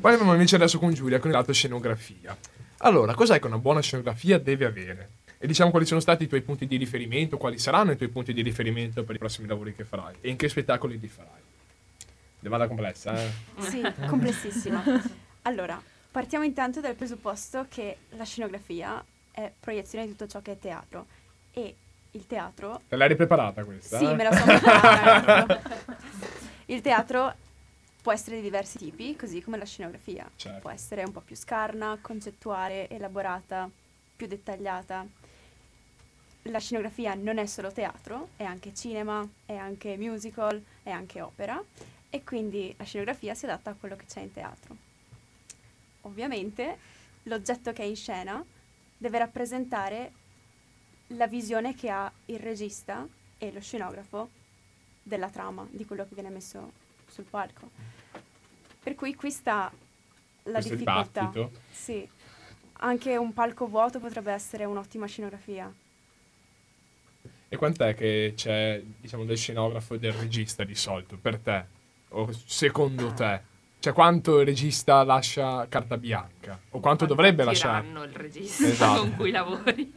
Poi abbiamo invece adesso con Giulia con il lato scenografia. Allora, cos'è che una buona scenografia deve avere? E diciamo quali sono stati i tuoi punti di riferimento, quali saranno i tuoi punti di riferimento per i prossimi lavori che farai e in che spettacoli li farai. Domanda complessa, eh? Sì, complessissima. Allora, partiamo intanto dal presupposto che la scenografia è proiezione di tutto ciò che è teatro e il teatro Te l'hai ripreparata questa? Sì, eh? me la sono preparata. ecco. Il teatro può essere di diversi tipi, così come la scenografia. Certo. Può essere un po' più scarna, concettuale, elaborata, più dettagliata. La scenografia non è solo teatro, è anche cinema, è anche musical, è anche opera e quindi la scenografia si adatta a quello che c'è in teatro. Ovviamente l'oggetto che è in scena deve rappresentare la visione che ha il regista e lo scenografo della trama, di quello che viene messo sul palco. Per cui qui sta la Questo difficoltà. dibattito. Sì, anche un palco vuoto potrebbe essere un'ottima scenografia. E quant'è che c'è, diciamo, del scenografo e del regista di solito, per te? O secondo te? Cioè, quanto il regista lascia carta bianca? O quanto dovrebbe lasciare? Tiranno il regista Esatto. con cui lavori.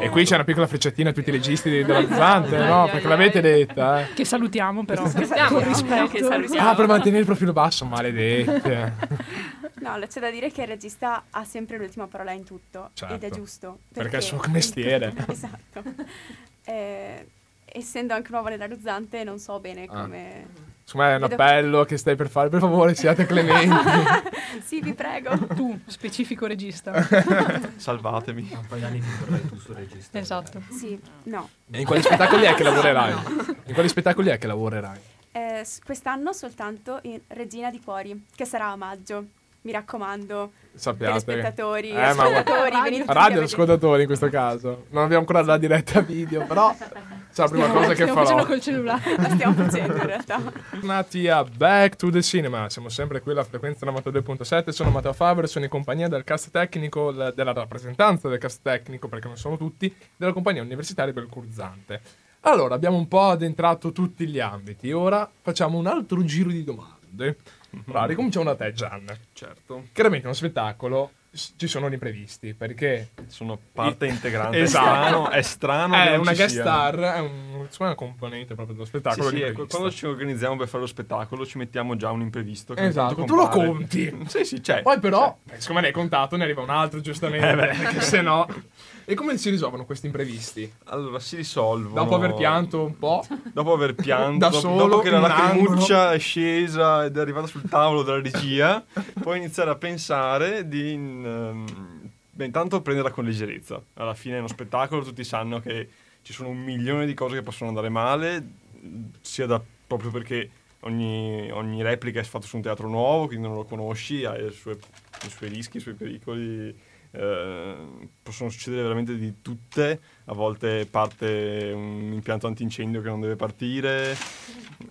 E qui c'è una piccola frecciatina a tutti i registi di- della Zante, Ai, no? Perché l'avete detta, eh? Che salutiamo però. Salutiamo, con rispetto. che salutiamo. Ah, per mantenere il profilo basso, maledette. No, c'è da dire che il regista ha sempre l'ultima parola in tutto Certo. ed è giusto. Perché è il suo mestiere. esatto. Eh, essendo anche nuova nella Ruzzante non so bene Ah. Secondo me è un Vedo- appello che stai per fare. Per favore, siate clementi. sì, vi prego. Tu, specifico regista. Salvatemi. Un paio di anni ti vorrai tu sul regista. Esatto. Sì, no. E in quali spettacoli è che lavorerai? In quali spettacoli è che lavorerai? Eh, quest'anno soltanto in Regina di Cuori, che sarà a maggio. Mi raccomando, Sappiate. telespettatori, Eh, ma ascoltatori, venite tutti a Radio ascoltatori in questo caso. Non abbiamo ancora la diretta video, però sarà la prima cosa che Stiamo facendo farò. col cellulare. La stiamo facendo in realtà. Tornati a Back to the Cinema. Siamo sempre qui alla frequenza 92.7. Sono Matteo Faber, sono in compagnia del cast tecnico, della rappresentanza del cast tecnico, perché non sono tutti, della compagnia universitaria Belcurzante. Allora, abbiamo un po' addentrato tutti gli ambiti. Ora facciamo un altro giro di domande. Allora, ricominciamo da te, Gian. Certo. Chiaramente uno spettacolo ci sono gli imprevisti, perché Sono parte integrante. Esatto. È strano, è strano è una guest star, è un, insomma, una componente proprio dello Sì, spettacolo. sì, ecco, l'imprevisto. quando ci organizziamo per fare lo spettacolo ci mettiamo già un imprevisto. Esatto, tu lo conti. Sì, sì, c'è. Poi però, eh, siccome l'hai contato, ne arriva un altro giustamente, Eh beh. perché se no... E come si risolvono questi imprevisti? Allora si risolvono. Dopo aver pianto un po', Dopo aver pianto, Da dopo, solo, dopo che la lacrimuccia è scesa ed è arrivata sul tavolo della regia, puoi iniziare a pensare di ehm, beh, intanto prenderla con leggerezza. Alla fine è uno spettacolo, tutti sanno che ci sono un milione di cose che possono andare male, sia da, proprio perché ogni, ogni replica è fatta su un teatro nuovo, quindi non lo conosci, ha i suoi, i suoi rischi, i suoi pericoli. Eh, possono succedere veramente di tutte a volte parte un impianto antincendio che non deve partire,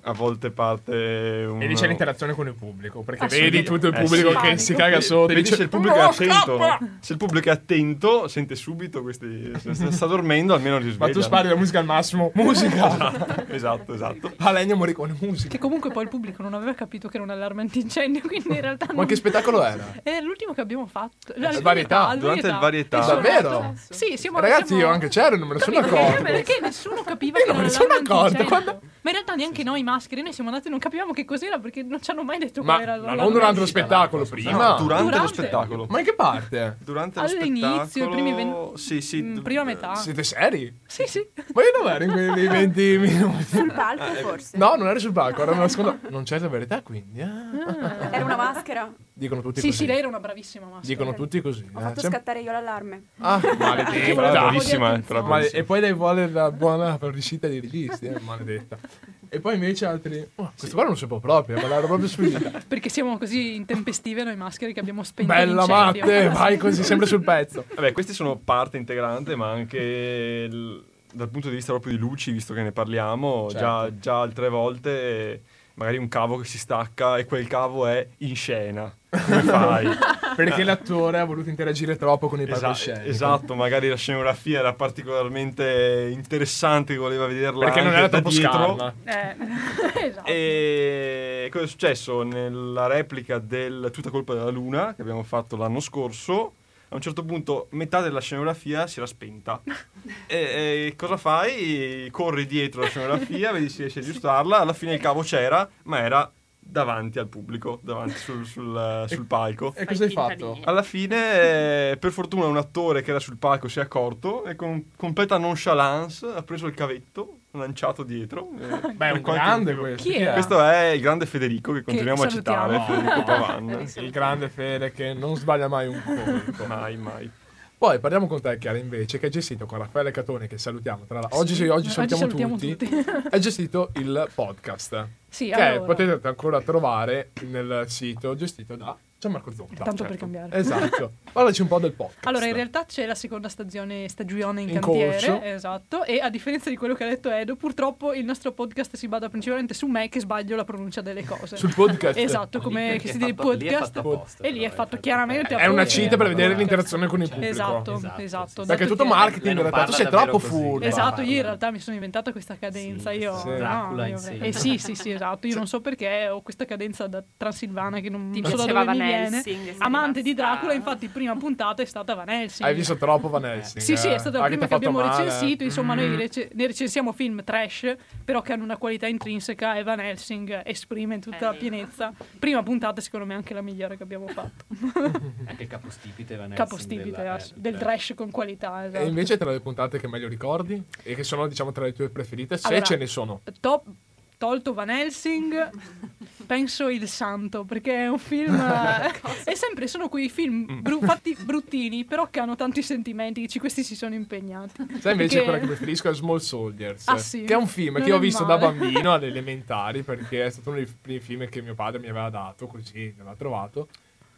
a volte parte un... e lì c'è l'interazione con il pubblico, perché Ah, vedi tutto il Eh, pubblico sì. che si caga sotto. Vedi dice, se il pubblico è "Oh, attento, scappa!" se il pubblico è attento, sente subito questi. Se sta dormendo, almeno li sveglia. Ma tu spari la musica al massimo. Musica! Esatto, esatto. A Legno Morricone, musica. Che comunque poi il pubblico non aveva capito che era un allarme antincendio, quindi in realtà Ma che spettacolo era? È l'ultimo che abbiamo fatto. Eh, varietà, al Durante il varietà. Davvero? Sì, siamo Ragazzi, siamo- io anche c'ero, non me ne sono Capito? accorto. Perché nessuno capiva Io che non era me ne sono accorto, quando- Ma in realtà neanche noi maschere, noi siamo andati e non capivamo che cos'era perché non ci hanno mai detto Ma qual era ma l'allarme. non durante lo spettacolo, No, prima. durante, lo Durante. spettacolo. Ma in che parte? Durante lo All'inizio, spettacolo. i primi ven- Sì, sì. Mm, d- prima metà. Siete seri? Sì, sì. Ma io dove ero in quei 20 minuti? Sul palco Eh, forse. No, non ero sul palco, era nella seconda. Non c'è la verità, quindi. ah. Era una maschera. Dicono tutti Sì, così. sì, lei era una bravissima maschera. Dicono tutti così. Ho eh. fatto Sem- scattare io l'allarme. Ah, maledetta. Bravissima, eh, Ma- e poi lei vuole la buona riuscita dei registi, eh, maledetta. E poi invece altri. Oh, questo qua non lo sapevo proprio, ma l'ero proprio sfuggita. Perché siamo così intempestive noi maschere che abbiamo spento Bella. Matte, vai così sempre sul pezzo. Vabbè, questi sono parte integrante, ma anche il- dal punto di vista proprio di luci, visto che ne parliamo, Certo. già, già altre volte magari un cavo che si stacca e quel cavo è in scena. Come fai? Perché l'attore ha voluto interagire troppo con il Esa- palcoscenico. esatto, magari la scenografia era particolarmente interessante, che voleva vederla Perché non era da troppo dietro. Eh, esatto. E cosa è successo nella replica del Tutta colpa della luna che abbiamo fatto l'anno scorso? A un certo punto metà della scenografia si era spenta. e, e cosa fai? Corri dietro la scenografia, vedi se riesci a aggiustarla. Alla fine il cavo c'era, ma era davanti al pubblico, davanti sul, sul- sul palco. E cosa hai fatto? Alla fine, eh, per fortuna, un attore che era sul palco si è accorto e con completa nonchalance ha preso il cavetto, lanciato dietro. eh, Beh, è un grande questo. Chi è? Questo è il grande Federico che continuiamo a salutiamo. citare, Federico Pavan. Il grande Fede che non sbaglia mai un colpo. mai, mai. Poi parliamo con te, Chiara, invece, che hai gestito con Raffaele Catone, che salutiamo. Tra l'altro, oggi, Sì, oggi salutiamo, salutiamo tutti. tutti. hai gestito il podcast. Sì, che allora. potete ancora trovare nel sito gestito da Gianmarco Zonta. Tanto per certo. cambiare. Esatto. Parlaci un po' del podcast. Allora, in realtà c'è la seconda stagione, stagione in, In cantiere, corso. esatto, e a differenza di quello che ha detto Edo, purtroppo il nostro podcast si basa principalmente su me che sbaglio la pronuncia delle cose. Sul podcast. Esatto, come che si dice fatto- lì podcast. fatto e lì è fatto in chiaramente È una cheat per vedere Esatto. l'interazione con il pubblico. Esatto, Esatto, esatto. Perché tutto marketing, in realtà. Tu sei troppo furbo. Esatto, io in Parla. realtà mi sono inventata questa cadenza. Io, Dracula in sé. Eh sì, sì, sì, esatto. Io non so perché ho questa cadenza da transilvana che non so da dove mi Viene. Helsing, Amante di Dracula, infatti, prima puntata è stata Van Helsing. Hai visto troppo Van Helsing? Sì, sì, eh? è stata la Ah, prima ti che abbiamo male. recensito. Insomma, Mm. noi rece- ne recensiamo film trash, però che hanno una qualità intrinseca e Van Helsing esprime in tutta la Eh. pienezza. Prima puntata, secondo me, anche la migliore che abbiamo fatto. Anche il capostipite Van Helsing Capostipite, della- ass- eh, del eh. trash con qualità. E Esatto. invece tra le puntate che meglio ricordi e che sono diciamo tra le tue preferite, se Allora, ce ne sono. Top- tolto Van Helsing, penso Il Santo, perché è un film... è sempre, sono quei film bru- fatti bruttini, però che hanno tanti sentimenti, dici, questi si sono impegnati. Sai invece Perché- quella che preferisco è Small Soldiers, Ah, sì? che è un film Non che ho visto da male. bambino alle elementari perché è stato uno dei primi film che mio padre mi aveva dato, così mi aveva trovato.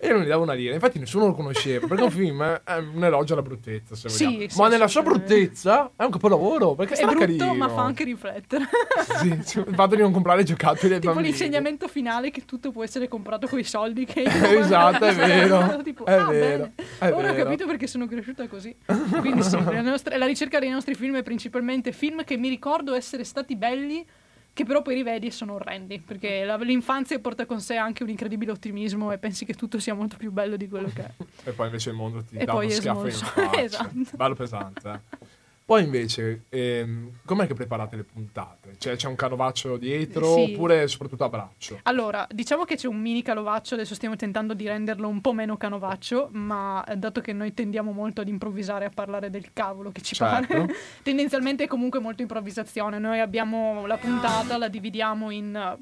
E io non gli davo una lira, infatti nessuno lo conosceva, perché è un film è un elogio alla bruttezza, se Sì, vogliamo. sì, ma nella sua bruttezza è un capolavoro, perché È brutto, carino. ma fa anche riflettere. Sì, sì, il fatto di non comprare giocattoli ai tipo bambini. l'insegnamento finale che tutto può essere comprato con i soldi che Esatto, è vero, Tipo, è ah, vero, è Ora ho vero. capito perché sono cresciuta così. Quindi sì, la, nostra- la ricerca dei nostri film è principalmente film che mi ricordo essere stati belli che però poi rivedi e sono orrendi, perché la- l'infanzia porta con sé anche un incredibile ottimismo e pensi che tutto sia molto più bello di quello che è. E poi invece il mondo ti E dà uno schiaffo in faccia. Esatto. Bello pesante. eh. Poi invece, ehm, com'è che preparate le puntate? Cioè c'è un canovaccio dietro Sì. oppure soprattutto a braccio? Allora, diciamo che c'è un mini canovaccio, adesso stiamo tentando di renderlo un po' meno canovaccio, ma eh, dato che noi tendiamo molto ad improvvisare, a parlare del cavolo che ci Certo. pare, tendenzialmente è comunque molto improvvisazione. Noi abbiamo la puntata, la dividiamo in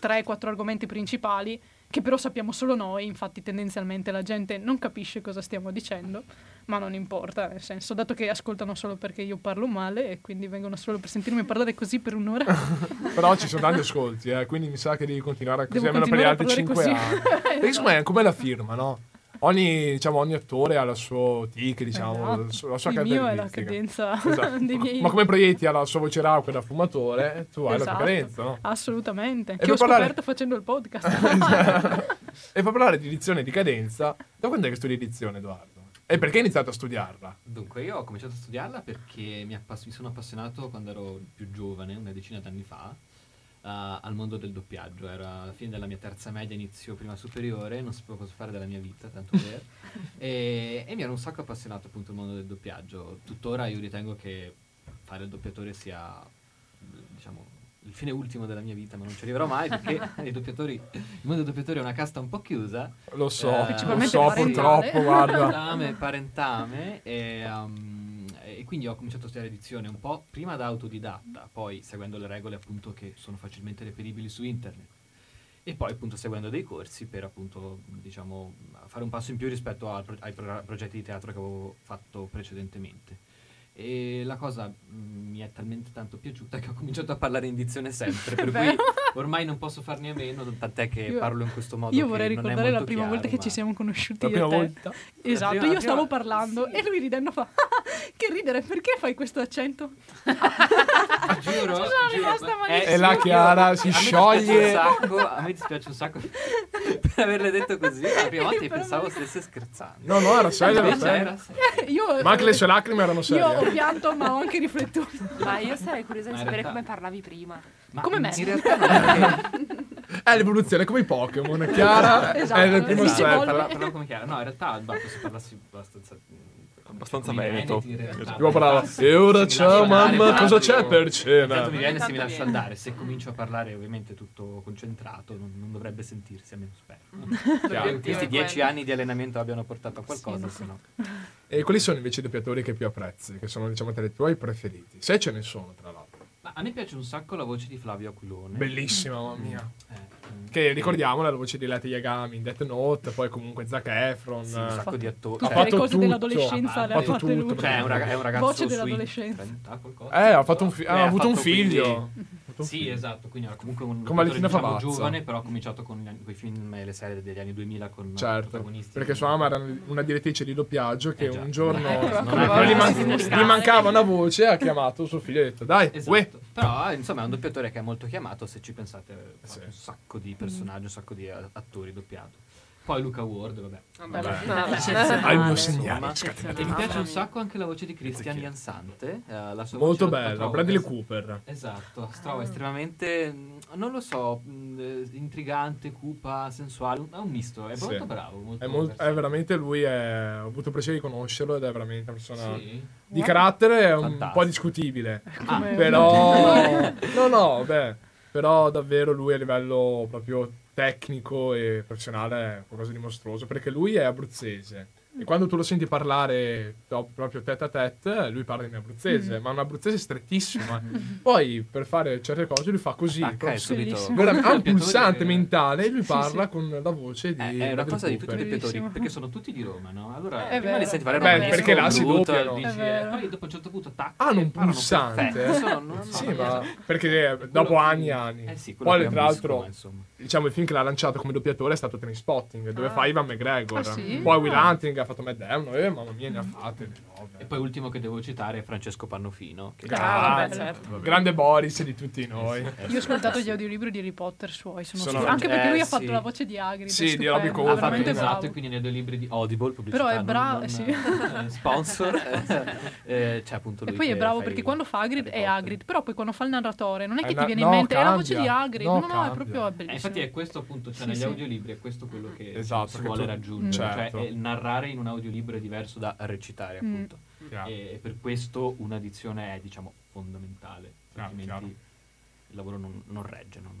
3-4 argomenti principali, che però sappiamo solo noi, infatti tendenzialmente la gente non capisce cosa stiamo dicendo, ma non importa, nel senso, dato che ascoltano solo perché io parlo male e quindi vengono solo per sentirmi parlare così per un'ora. Però ci sono tanti ascolti, eh, quindi mi sa che devi continuare così Devo almeno per gli altri continuare a 5 parlare anni. così. Perché secondo me è come la firma, no? Ogni, diciamo, ogni attore ha il suo tic, diciamo, Esatto. la sua- la Il mio è la caratteristica. cadenza Esatto. dei miei... Ma come proietti alla sua voce rauca da fumatore, tu hai la tua Esatto. cadenza, no? Assolutamente. per che ho parlare- scoperto facendo il podcast. e per parlare di edizione e di cadenza, da quando è che studi edizione, Edoardo? E perché hai iniziato a studiarla? Dunque, io ho cominciato a studiarla perché mi, appass- mi sono appassionato quando ero più giovane, una decina d'anni fa, al mondo del doppiaggio. Era alla fine della mia terza media, inizio prima superiore, non sapevo cosa fare della mia vita, tanto per. e, e mi ero un sacco appassionato appunto al mondo del doppiaggio. Tuttora io ritengo che fare il doppiatore sia, diciamo, il fine ultimo della mia vita, ma non ci arriverò mai perché i doppiatori, il mondo dei doppiatori è una casta un po' chiusa. Lo so, Eh, lo so parentale. purtroppo, guarda. parentame, parentame e, um, e quindi ho cominciato a studiare edizione un po' prima da autodidatta, poi seguendo le regole appunto che sono facilmente reperibili su internet e poi appunto seguendo dei corsi per appunto diciamo fare un passo in più rispetto pro- ai pro- progetti di teatro che avevo fatto precedentemente. E la cosa mm, mi è talmente tanto piaciuta che ho cominciato a parlare in dizione sempre, per cui? Ormai non posso farne a meno, tant'è che Io- parlo in questo modo. Io che vorrei non è ricordare la prima chiaro, volta che ci siamo conosciuti La prima volta? Esatto, prima- io stavo prima- parlando e lui ridendo fa che ridere, perché fai questo accento? Giuro, Sono giuro, rimasta ma- malissimo. E la Chiara si a me dispiace scioglie. un sacco, a me dispiace un sacco per averle detto così. La prima volta pensavo stesse scherzando. No, no, era serio, era. Io, Ma anche le sue lacrime erano Io ho serie. pianto, ma ho anche riflettuto. Ma io sarei curiosa di sapere come parlavi prima. Ma Come me. In realtà non è l'evoluzione, come i Pokémon. Chiara Esatto, è nel primo si step. evolve. Parla- parlavo come chiaro. No, in realtà basta se parlassi abbastanza... Abbastanza veneto. parlava, Basta, e ora ciao mamma, cosa c'è per Intanto cena? mi viene se mi lascia andare. Se comincio a parlare ovviamente tutto concentrato, non, non dovrebbe sentirsi, almeno spero. no? Chiaro. Che Questi dieci anni di allenamento abbiano portato a qualcosa, Sì, se no... E quali sono invece i doppiatori che più apprezzi? Che sono, diciamo, tra i tuoi preferiti? Se ce ne sono, tra l'altro. A me piace un sacco la voce di Flavio Aquilone. Bellissima, mamma mia. Eh, mm. Che ricordiamo la voce di Leti Yagami in Death Note, poi comunque Zac Efron. Sì, un sacco di attori. Ha le fatto cose tutto. dell'adolescenza Ha le ha fatto tutto. Cioè, è un, ragazzo Voce dell'adolescenza. 30 qualcosa. Eh, ha fatto un fi- Eh, ha avuto un fatto quindi- un Sì, figlio. esatto, quindi era comunque un Con Valentina diciamo, giovane, però ha cominciato con i film e le serie degli anni 2000 con Certo, protagonisti. perché sua mamma era una direttrice di doppiaggio che Eh un giorno Ecco, non non gli, man- mancava una voce, ha chiamato suo figlio e ha detto dai, Esatto. uè. Però insomma è un doppiatore che è molto chiamato, se ci pensate ha Sì. un sacco di personaggi, un sacco di attori doppiato. Poi Luca Ward, vabbè. Vabbè, Vabbè. vabbè. Hai il mio Insomma, segnale. E mi piace un sacco anche la voce di Christian Jansante. eh, Molto bella, Bradley es- Cooper. Esatto, la trovo estremamente, mh, non lo so, mh, eh, intrigante, cupa, sensuale, è un misto, è Sì. molto bravo. Molto È, mol- è veramente lui, è- ho avuto il piacere di conoscerlo ed è veramente una persona Sì. di carattere è un Fantastico. po' discutibile. Come- Però, no, no, beh, però davvero lui a livello proprio tecnico e professionale è qualcosa di mostruoso perché lui è abruzzese. E quando tu lo senti parlare proprio tête a tête, lui parla in abruzzese, ma un abruzzese strettissimo. eh. Poi per fare certe cose lui fa così. Attacca e subito. Veramente- ha un pulsante mentale e lui Sì, parla sì. con la voce di Eh, è una cosa di tutti i doppiatori, perché sono tutti di Roma, no? Allora, È prima vero. li senti fare Beh, romanesco, perché là si doppiano. dici, eh, poi dopo un certo punto tac, Hanno un pulsante. sono- Sì, ma perché eh, dopo anni e anni. Eh sì, Poi tra l'altro diciamo il film che l'ha lanciato come doppiatore è stato Trainspotting dove Ah. fa Ivan McGregor Ah, sì? poi Will Hunting ha ha fatto Matt Damon, eh, mamma mia, ne ha fatte le. E poi ultimo che devo citare è Francesco Pannofino. Che Ah, certo. Grande Boris di tutti noi. Io ho ascoltato gli audiolibri di Harry Potter suoi, sono Sono- anche perché eh, lui ha sì. fatto la voce di Hagrid. Sì, di Robbie è Coltrane. Ha fatto esatto, bravo. e quindi nei due libri di Audible, pubblicità, Però è bravo, non, sì. eh, sponsor, eh, c'è appunto E lui poi è bravo perché quando fa Harry è. Hagrid, però poi quando fa il narratore non è Eh, che ti viene no, in mente è la voce di. Hagrid, No, no, è proprio Eh, bellissimo. infatti è questo appunto, cioè Sì, negli sì. audiolibri è questo quello che Esatto, si vuole raggiungere, certo. cioè è narrare in un audiolibro è diverso da recitare Mm. appunto. Chiaro. E per questo una dizione è diciamo fondamentale, Chiaro, altrimenti chiaro. il lavoro non, non regge. non-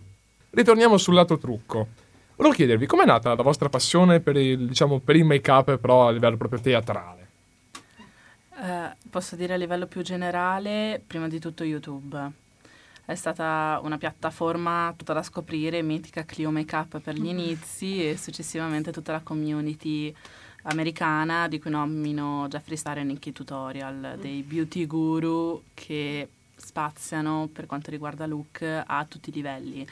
Ritorniamo sul lato trucco. Volevo chiedervi com'è nata la vostra passione per il, diciamo, per il make-up, però a livello proprio teatrale. Eh, posso dire a livello più generale, prima di tutto YouTube. È stata una piattaforma tutta da scoprire, mitica Clio Makeup per gli inizi e successivamente tutta la community americana di cui nomino Jeffree Star e Nikki Tutorial, dei beauty guru che spaziano per quanto riguarda look a tutti i livelli.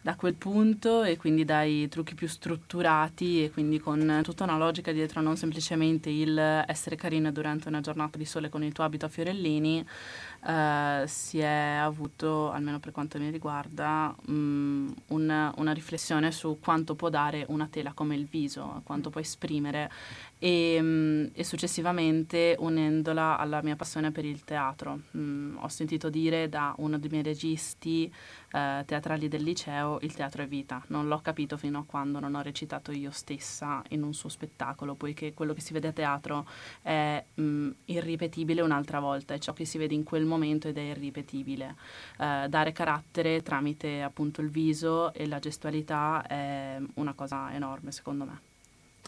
Da quel punto e quindi dai trucchi più strutturati e quindi con tutta una logica dietro, non semplicemente il essere carina durante una giornata di sole con il tuo abito a fiorellini, eh, si è avuto, almeno per quanto mi riguarda, mm, una, una riflessione su quanto può dare una tela come il viso, quanto può esprimere e, mm, e successivamente unendola alla mia passione per il teatro. Mm, ho sentito dire da uno dei miei registi eh, teatrali del liceo il teatro è vita. Non l'ho capito fino a quando non ho recitato io stessa in un suo spettacolo, poiché quello che si vede a teatro è mm, irripetibile un'altra volta, è ciò che si vede in quel momento ed è irripetibile. Eh, dare carattere tramite appunto il viso e la gestualità è una cosa enorme secondo me.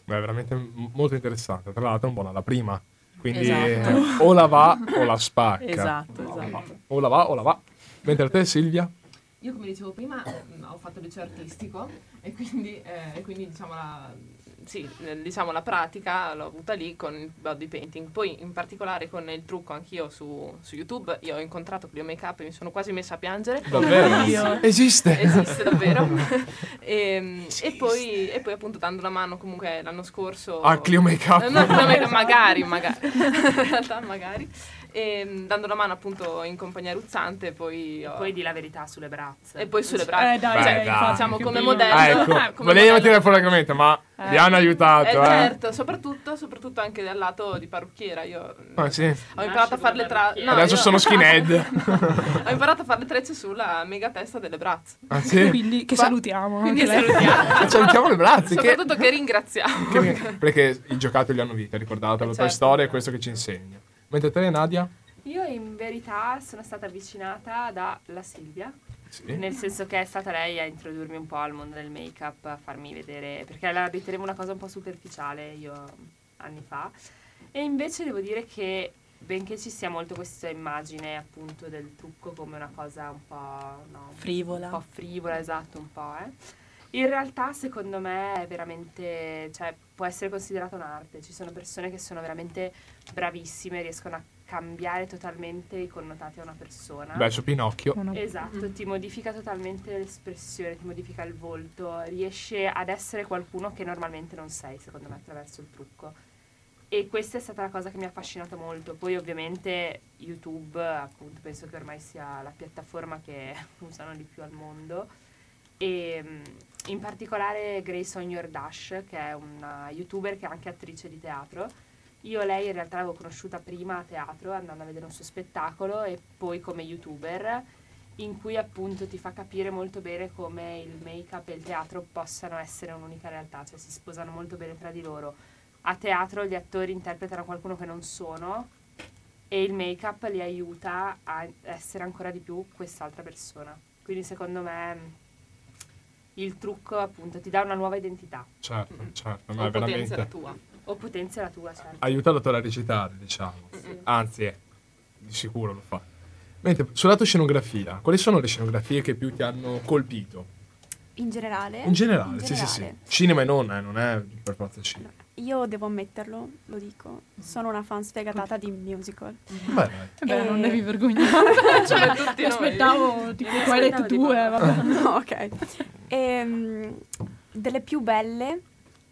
Beh, è veramente m- molto interessante. Tra l'altro è un buona la prima. Quindi Esatto. eh, o la va o la spacca. Esatto, esatto. O la va o la va. Mentre te Silvia? Io come dicevo prima mm, ho fatto liceo artistico e quindi, eh, e quindi diciamo, la, sì, eh, diciamo la pratica l'ho avuta lì con il body painting. Poi in particolare con il trucco anch'io su, su YouTube, io ho incontrato Clio Makeup e mi sono quasi messa a piangere. Davvero? Esiste? Esiste davvero. e, e poi, e poi appunto dando la mano comunque l'anno scorso... Ah, Clio Makeup. Eh, no, Clio Makeup, magari, magari. in realtà magari. E, mm, dando la mano appunto in compagnia ruzzante poi... ho- Poi di la verità sulle braccia. e poi sulle braccia. Eh, dai, Beh, Cioè, dai. facciamo Che come modello. Ah, ecco. eh, come Volevo modello- tirare fuori l'argomento, ma Eh. vi hanno aiutato, Eh, eh? certo, soprattutto, soprattutto anche dal lato di parrucchiera. Io Ah, sì. ho imparato a fare le parrucchiera. no, Adesso io- sono skinhead. ho imparato a fare le trecce sulla mega testa delle braccia. ah, sì? Quindi che Qua- salutiamo. Quindi salutiamo. Salutiamo le braccia. Che, Soprattutto che ringraziamo. che- perché i giocattoli hanno vita, ricordate, la tua certo. storia è questo che ci insegna. Mentre te, Nadia? Io in verità sono stata avvicinata dalla Silvia, Sì. nel senso che è stata lei a introdurmi un po' al mondo del make-up, a farmi vedere, perché la ritenevo una cosa un po' superficiale io anni fa. E invece devo dire che benché ci sia molto questa immagine appunto del trucco come una cosa un po', no, Frivola. un po' frivola, esatto, un po', eh. In realtà secondo me è veramente, cioè può essere considerata un'arte, ci sono persone che sono veramente bravissime, riescono a cambiare totalmente i connotati a una persona. Beh, su Pinocchio. Esatto, ti modifica totalmente l'espressione, ti modifica il volto, riesce ad essere qualcuno che normalmente non sei, secondo me, attraverso il trucco. E questa è stata la cosa che mi ha affascinato molto. Poi ovviamente YouTube, appunto, penso che ormai sia la piattaforma che usano di più al mondo. E mm, in particolare Grace On Your Dash, che è una youtuber che è anche attrice di teatro. Io lei in realtà l'avevo conosciuta prima a teatro, andando a vedere un suo spettacolo e poi come youtuber, in cui appunto ti fa capire molto bene come il make-up e il teatro possano essere un'unica realtà, cioè si sposano molto bene tra di loro. A teatro gli attori interpretano qualcuno che non sono e il make-up li aiuta a essere ancora di più quest'altra persona. Quindi secondo me il trucco appunto ti dà una nuova identità Certo, certo. Ma O è potenzia la veramente... tua. o potenzia la tua, certo. Aiuta l'autore a recitare, diciamo. Sì. Anzi, è, di sicuro lo fa. Mentre sul lato scenografia, quali sono le scenografie che più ti hanno colpito? In generale? In generale, In sì, sì, sì. generale. Cinema e non, eh, non è per forza cinema. Io devo ammetterlo, lo dico, sono una fan sfegatata di musical. Beh. Eh beh, non Eh. devi vergognare. Come tutti aspettavo tipo Twilight aspettavo 2, tipo- vabbè. No, ok. Ehm, delle più belle,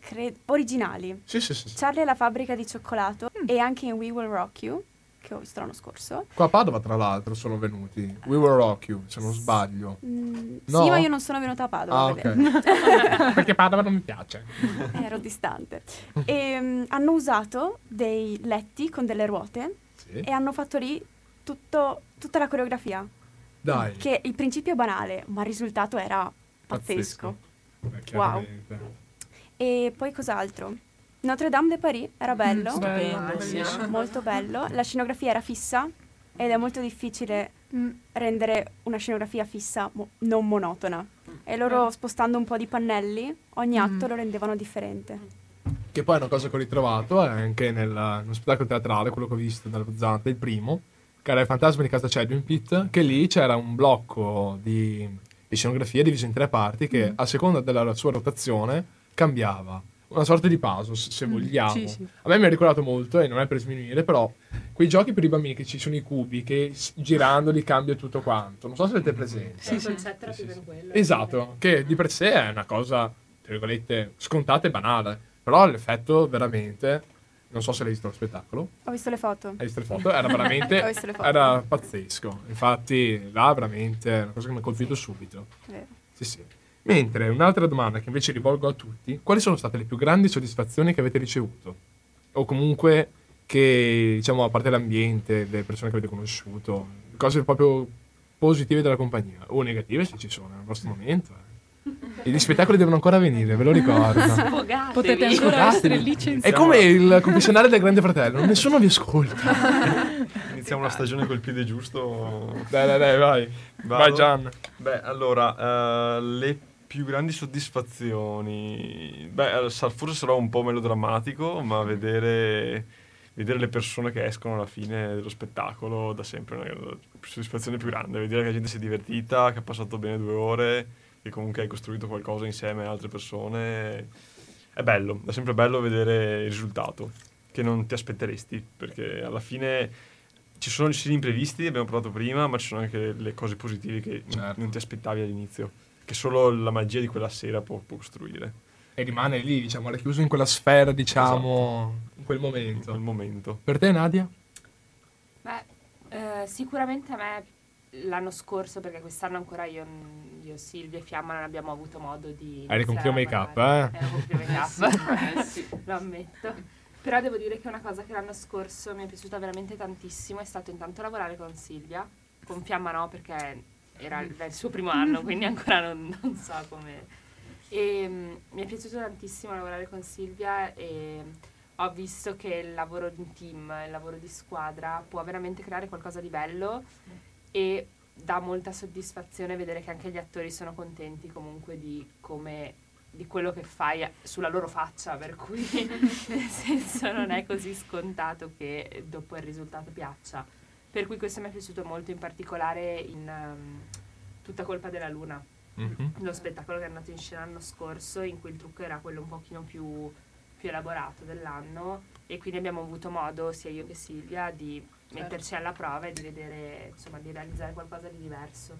cre- originali. Sì, sì, sì. Charlie e la fabbrica di cioccolato e anche in We Will Rock You, che ho visto l'anno scorso. Qua a Padova, tra l'altro, sono venuti. We Will Rock You, se non sbaglio. Mm, No? Sì, ma io non sono venuta a Padova. Ah, a vedere. ok. Perché Padova non mi piace. Ero distante. E, mm, hanno usato dei letti con delle ruote Sì. e hanno fatto lì tutto- tutta la coreografia. Dai. Che il principio è banale, ma il risultato era pazzesco. Beh, chiaramente. E poi cos'altro? Notre Dame de Paris era bello, Stupendo, sì. molto bello. La scenografia era fissa ed è molto difficile Mm. rendere una scenografia fissa mo- non monotona. E loro spostando un po' di pannelli, ogni atto Mm. lo rendevano differente. Che poi è una cosa che ho ritrovato è anche nel, nello spettacolo teatrale, quello che ho visto nello Zante, il primo, che era il fantasma di casa Chadwin Pitt, che lì c'era un blocco di, di scenografia diviso in tre parti che a seconda della sua rotazione cambiava. Una sorta di puzzle, se se vogliamo. sì, sì. A me mi ha ricordato molto, e non è per sminuire, però quei giochi per i bambini che ci sono i cubi, che girandoli cambia tutto quanto. Non so se avete presente. il concetto era più o meno quello. Esatto, che di per sé è una cosa, tra virgolette, scontata e banale, però l'effetto veramente, non so se l'hai visto lo spettacolo, Ho visto le foto. hai visto le foto, era veramente, Ho visto le foto. era pazzesco, infatti là veramente è una cosa che mi ha colpito subito, Vero. sì sì. Mentre un'altra domanda che invece rivolgo a tutti, quali sono state le più grandi soddisfazioni che avete ricevuto? O comunque che, diciamo, a parte l'ambiente, le persone che avete conosciuto, cose proprio positive della compagnia, o negative se ci sono nel vostro momento. eh. E gli spettacoli devono ancora venire, ve lo ricordo. Sfogatevi. Potete ancora Sfogatevi. essere È licenziati. come il confessionale del Grande Fratello, nessuno vi ascolta. Iniziamo la stagione col piede giusto. Dai, dai, dai, vai. Vado? Vai Gian. Beh, allora, eh, le più grandi soddisfazioni. Beh, eh, forse sarò un po' melodrammatico, ma vedere, vedere le persone che escono alla fine dello spettacolo dà sempre una soddisfazione più grande. Vedere che la gente si è divertita, che ha passato bene due ore, che comunque hai costruito qualcosa insieme a altre persone. È bello, è sempre bello vedere il risultato, che non ti aspetteresti, perché alla fine ci sono gli imprevisti, abbiamo parlato prima, ma ci sono anche le cose positive che Certo. non ti aspettavi all'inizio, che solo la magia di quella sera può, può costruire E rimane lì, diciamo, racchiuso in quella sfera, diciamo, in quel in momento. quel momento. Per te Nadia? Beh, eh, sicuramente a me l'anno scorso, perché quest'anno ancora io, io Silvia e Fiamma non abbiamo avuto modo di... Eri con a Make-up, eh? Ero con Clio Make-up, Eh sì. lo ammetto. Però devo dire che una cosa che l'anno scorso mi è piaciuta veramente tantissimo è stato intanto lavorare con Silvia, con Fiamma no perché era il, suo primo anno, quindi ancora non, non so come... E mm, mi è piaciuto tantissimo lavorare con Silvia e ho visto che il lavoro in team, il lavoro di squadra può veramente creare qualcosa di bello e dà molta soddisfazione vedere che anche gli attori sono contenti comunque di come di quello che fai sulla loro faccia, per cui nel senso non è così scontato che dopo il risultato piaccia. Per cui questo mi è piaciuto molto, in particolare in ehm, Tutta colpa della luna, Mhm. lo spettacolo che è andato in scena l'anno scorso, in cui il trucco era quello un pochino più, più elaborato dell'anno e quindi abbiamo avuto modo, sia io che Silvia, di metterci alla prova e di vedere, insomma, di realizzare qualcosa di diverso.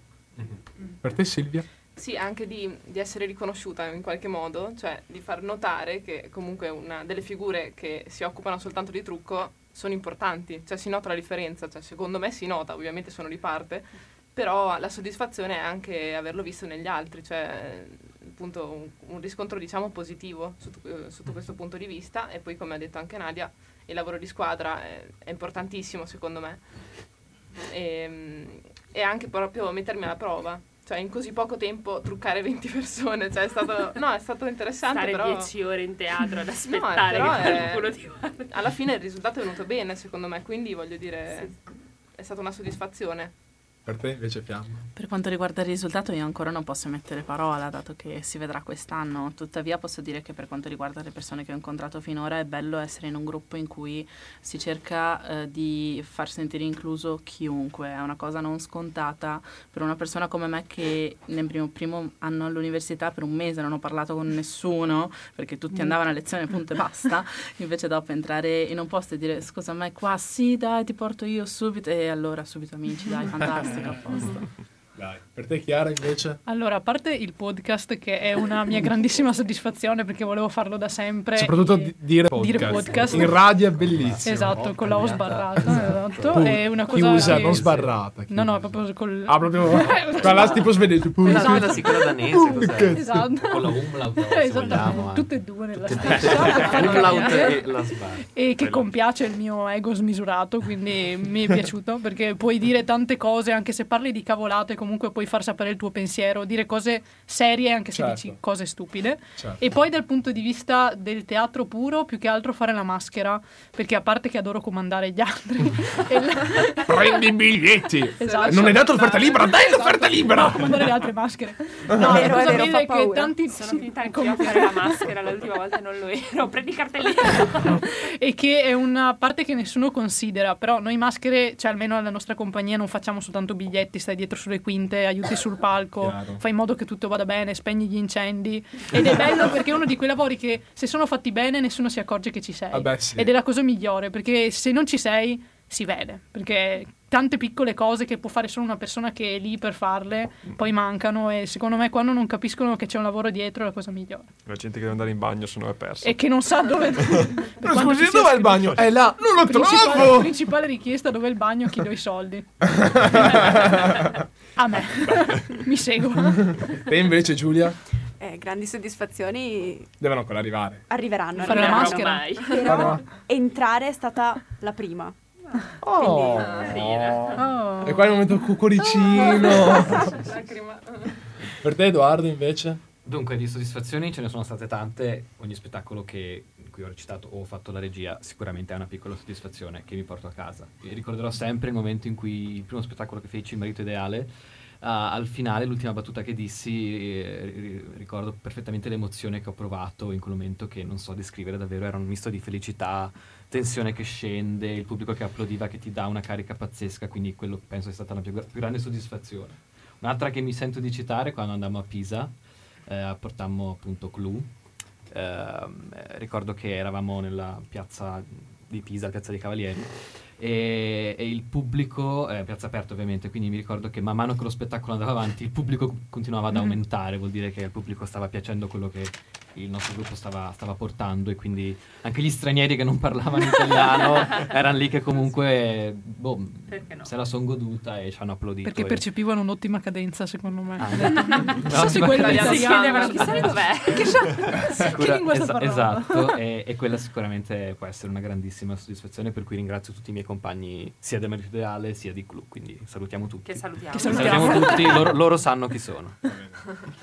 Per te Silvia? Sì, anche di, di essere riconosciuta in qualche modo, cioè di far notare che comunque una delle figure che si occupano soltanto di trucco sono importanti, cioè si nota la differenza, cioè secondo me si nota, ovviamente sono di parte, però la soddisfazione è anche averlo visto negli altri, cioè appunto un, un riscontro diciamo positivo sotto, eh, sotto questo punto di vista e poi come ha detto anche Nadia il lavoro di squadra è, è importantissimo secondo me. E, e anche proprio mettermi alla prova cioè in così poco tempo truccare 20 persone cioè è stato no è stato interessante Stare però 10 ore in teatro ad No, aspettare però che è- qualcuno ti guardi. alla fine il risultato è venuto bene secondo me quindi voglio dire Sì. è stata una soddisfazione Per te invece Fiamma? Per quanto riguarda il risultato io ancora non posso mettere parola dato che si vedrà quest'anno, tuttavia posso dire che per quanto riguarda le persone che ho incontrato finora è bello essere in un gruppo in cui si cerca eh, di far sentire incluso chiunque, è una cosa non scontata per una persona come me che nel primo, primo anno all'università per un mese non ho parlato con nessuno perché tutti andavano a lezione punto e basta, invece dopo entrare in un posto e dire scusa ma è qua, sì dai ti porto io subito. E allora subito amici dai fantastico a posto. Dai, per te Chiara invece? Allora, a parte il podcast che è una mia grandissima soddisfazione perché volevo farlo da sempre. Soprattutto e- di- dire podcast. dire podcast. In radio è bellissimo. Esatto, con la O sbarrata, esatto. Pu- è una cosa chiusa, che- non sbarrata. No, no, chiusa. proprio col Ah, proprio quella là tipo svedese. Esatto. Sì, quella danese? Esatto. Con la umlaut, vogliamo, eh. tutte e due nella stessa e la sbar. e che compiace il mio ego smisurato, quindi mi è piaciuto perché puoi dire tante cose, anche se parli di cavolate, comunque puoi far sapere il tuo pensiero, dire cose serie anche se Certo. dici cose stupide. Certo. E poi dal punto di vista del teatro puro, più che altro fare la maschera, perché a parte che adoro comandare gli altri, la- Prendi i biglietti. Esatto. Non hai dato l'offerta libera? Dai l'offerta libera! comandare le altre maschere. No, È vero, la cosa è vero, è che paura. tanti Sono sì, finita anch'io a fare la maschera, l'ultima volta non lo ero. Prendi il cartellino. e che è una parte che nessuno considera, però noi maschere, cioè almeno alla nostra compagnia, non facciamo soltanto biglietti, stai dietro sulle quinte, aiuti sul palco, Chiaro. fai in modo che tutto vada bene, spegni gli incendi ed è bello perché è uno di quei lavori che se sono fatti bene nessuno si accorge che ci sei. Vabbè, sì. Ed è la cosa migliore, perché se non ci sei si vede, perché tante piccole cose che può fare solo una persona che è lì per farle, poi mancano e secondo me quando non capiscono che c'è un lavoro dietro è la cosa migliore. La gente che deve andare in bagno se no è persa. E che non sa dove... quanto scusi, dov'è il bagno? È là, non lo Principale, trovo! principale richiesta dove è il bagno chi do i soldi a me mi seguo E invece Giulia? Eh, grandi soddisfazioni Devono ancora arrivare. arriveranno. Fare la maschera. mai. Però entrare è stata la prima. Oh! Oh. E qua è il momento cuoricino. Lacrima. per te Edoardo invece? Dunque, di soddisfazioni ce ne sono state tante. Ogni spettacolo che, cui ho recitato o ho fatto la regia sicuramente è una piccola soddisfazione che mi porto a casa. E ricorderò sempre il momento in cui il primo spettacolo che feci, Il marito ideale, ah, al finale, l'ultima battuta che dissi, eh, ri- ricordo perfettamente l'emozione che ho provato in quel momento che non so descrivere davvero, era un misto di felicità, tensione che scende, il pubblico che applaudiva che ti dà una carica pazzesca, quindi quello penso è stata la più, più grande soddisfazione. Un'altra che mi sento di citare quando andammo a Pisa, eh, portammo appunto Clou. Ehm, eh, ricordo che eravamo nella piazza di Pisa, piazza dei Cavalieri, e, e il pubblico, eh, piazza aperta ovviamente, quindi mi ricordo che man mano che lo spettacolo andava avanti, il pubblico continuava ad Mhm. aumentare, vuol dire che al pubblico stava piacendo quello che il nostro gruppo stava, stava portando e quindi anche gli stranieri che non parlavano italiano erano lì che comunque boh, no? se la son goduta e ci hanno applaudito. perché e- percepivano un'ottima cadenza secondo me Ah, chissà se no, quello è italiano Si italiano chiedevano chissà di dov'è. Chissà che lingua sta Esa- parlando esatto, e, e quella sicuramente può essere una grandissima soddisfazione, per cui ringrazio tutti i miei compagni sia del Marito Ideale sia di Clou, quindi salutiamo tutti. Che salutiamo. Che salutiamo. Salutiamo tutti, loro, loro sanno chi sono.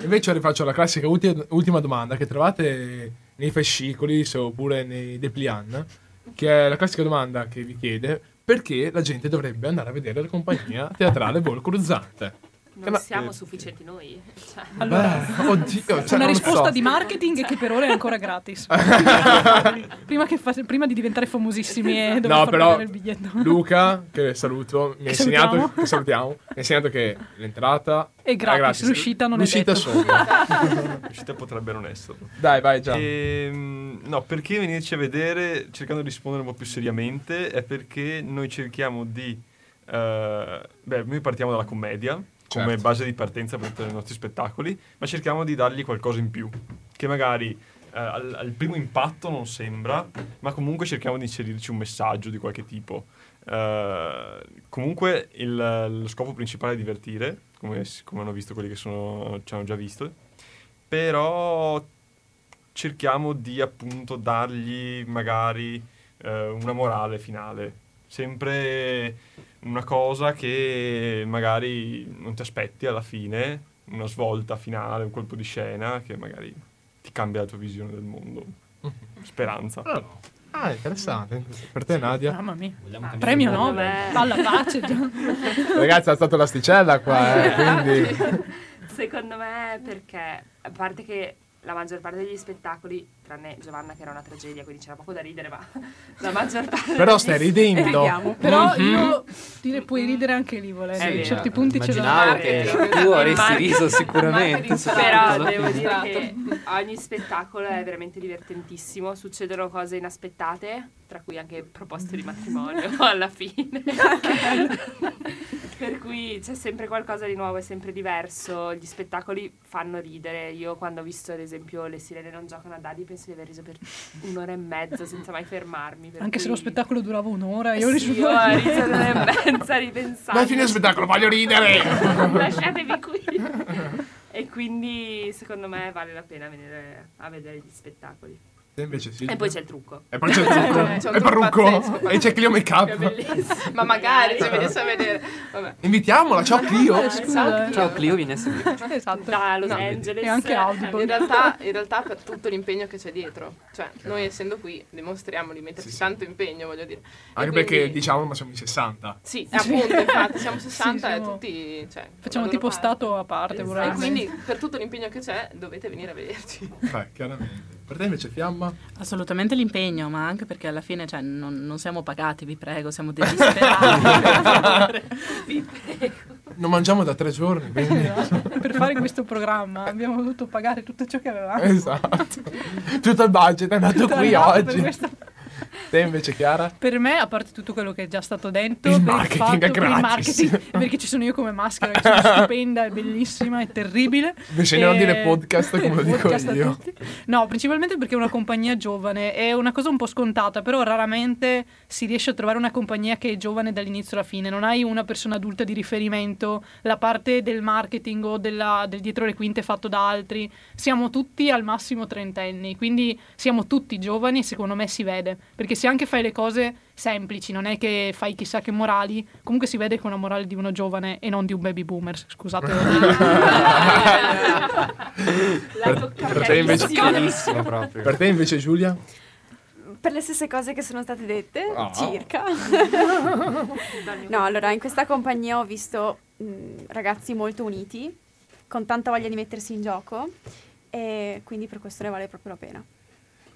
Invece rifaccio la classica ulti- ultima domanda che trovate nei fascicoli oppure nei dépliant, che è la classica domanda che vi chiede perché la gente dovrebbe andare a vedere la compagnia teatrale Vol Cruzzante. Non Ma- siamo sufficienti noi. Cioè, allora Beh, oddio, cioè, una risposta so. di marketing che per ora è ancora gratis prima, che fa- prima di diventare famosissimi e No, far però il biglietto Luca, che saluto, mi ha insegnato, salutiamo. che salutiamo, mi ha insegnato che l'entrata È gratis, l'uscita non è l'uscita detto. solo. L'uscita potrebbe non esserlo. Dai, vai già. Ehm, no, perché venirci a vedere, cercando di rispondere un po' più seriamente, è perché noi cerchiamo di... eh, beh, noi partiamo dalla commedia come Certo. base di partenza per tutti i nostri spettacoli, ma cerchiamo di dargli qualcosa in più, che magari eh, al, al primo impatto non sembra, ma comunque cerchiamo di inserirci un messaggio di qualche tipo. Eh, comunque il, lo scopo principale è divertire, come, come hanno visto quelli che sono, ci hanno già visto, però cerchiamo di appunto dargli magari eh, una morale finale, sempre una cosa che magari non ti aspetti alla fine, una svolta finale, un colpo di scena che magari ti cambia la tua visione del mondo. Speranza. Ah, interessante. Per te Nadia? mamma mia cambiare premio? Nobel alla pace. Ragazzi, ha alzato l'asticella qua, eh, quindi... Secondo me perché, a parte che la maggior parte degli spettacoli, tranne Giovanna che era una tragedia, quindi c'era poco da ridere, ma la maggior parte Però stai ridendo. ridiamo. però Mhm. io dire puoi ridere anche lì volendo in vero. certi punti ce l'ho Immaginavo che tu avresti riso sicuramente. Però devo dire che ogni spettacolo è veramente divertentissimo, succedono cose inaspettate, tra cui anche proposte di matrimonio alla fine. per cui c'è sempre qualcosa di nuovo, è sempre diverso, gli spettacoli fanno ridere. Io quando ho visto ad esempio Le sirene non giocano a dadi penso di aver riso per un'ora e mezza senza mai fermarmi. per Anche se cui- lo spettacolo durava un'ora, io ho Sì, riso riso un'ora e mezza ripensando. Ma è fine spettacolo, voglio ridere! Lasciatevi qui. e quindi secondo me vale la pena venire a vedere gli spettacoli. E invece sì. E poi c'è il trucco. E poi c'è il trucco. C'è e il trucco parrucco. E c'è Clio Make È Up. bellissimo. Ma magari se venisse a vedere. Vabbè. Invitiamola, ciao Clio. Ciao Clio, vieni a seguire. esatto. Da Los No, Angeles. E anche Audible. In realtà, in realtà per tutto l'impegno che c'è dietro, cioè noi essendo qui dimostriamo di metterci Sì, sì. tanto impegno, voglio dire. E Anche quindi- perché diciamo, ma siamo in 60. Sì, appunto, infatti siamo 60 siamo- e tutti... Cioè, Facciamo tipo parte. stato a parte, Esatto. vorrei E quindi per tutto l'impegno che c'è dovete venire a vederci. Beh, chiaramente. Per te invece Fiamma? Assolutamente l'impegno, ma anche perché alla fine cioè, non, non siamo pagati, vi prego, siamo disperati. per favore. Non mangiamo da tre giorni, quindi... per fare questo programma abbiamo dovuto pagare tutto ciò che avevamo. esatto. Tutto il budget è andato Tutto qui oggi. Te invece Chiara? Per me, a parte tutto quello che è già stato detto, Il marketing fatto, è gratis. marketing, perché ci sono io come maschera, che sono stupenda, è bellissima, è terribile. Bisogna non E- dire podcast come lo dico io. No, principalmente perché è una compagnia giovane, è una cosa un po' scontata, però raramente si riesce a trovare una compagnia che è giovane dall'inizio alla fine, non hai una persona adulta di riferimento, la parte del marketing o della- del dietro le quinte è fatto da altri, siamo tutti al massimo trentenni, quindi siamo tutti giovani e secondo me si vede, perché se anche fai le cose semplici, non è che fai chissà che morali, comunque si vede che è una morale di uno giovane e non di un baby boomer, scusate. Tocca per te invece-. Per te invece Giulia? Per le stesse cose che sono state dette, Ah. circa. No, allora in questa compagnia ho visto mh, ragazzi molto uniti, con tanta voglia di mettersi in gioco e quindi per questo ne vale proprio la pena.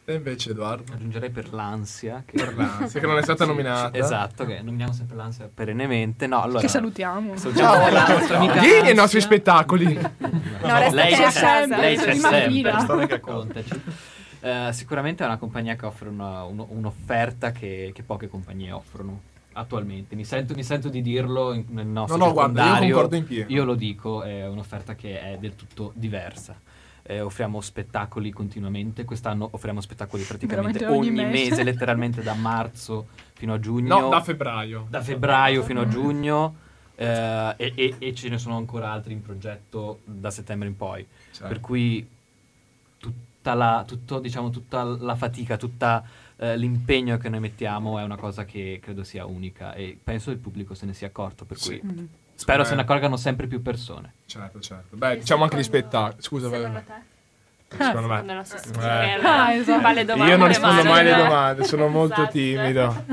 Te invece Edoardo? Aggiungerei per l'ansia. Che... Per l'ansia, che non è stata nominata. Esatto, che nominiamo sempre l'ansia perennemente. No, allora... che salutiamo. Salutiamo la nostra amica Vieni ai nostri spettacoli. No, restate lei c'è sempre, lei c'è sempre, contaci. Eh, sicuramente è una compagnia che offre una- uno- un'offerta che, che poche compagnie offrono attualmente. Mi sento, mi sento di dirlo in- nel nostro No, no, guarda, io. Io lo dico, è un'offerta che è del tutto diversa. Eh, offriamo spettacoli continuamente, quest'anno offriamo spettacoli praticamente ogni ogni mese. mese, letteralmente da marzo fino a giugno No, da febbraio. da febbraio fino a giugno eh, e, e- e ce ne sono ancora altri in progetto da settembre in poi. Certo. Per cui tutta la, tutto, diciamo, tutta la fatica, tutto l'impegno che noi mettiamo è una cosa che credo sia unica e penso il pubblico se ne sia accorto, per Sì. cui Mm. Spero Eh. se ne accorgano sempre più persone. Certo, certo. Beh, diciamo anche gli spettacoli. Scusa, Secondo te? Secondo me. Secondo la nostra Eh. sorella. Ah, esatto. Fa le domande, Io non rispondo ma- mai alle domande, sono molto Esatto. timido.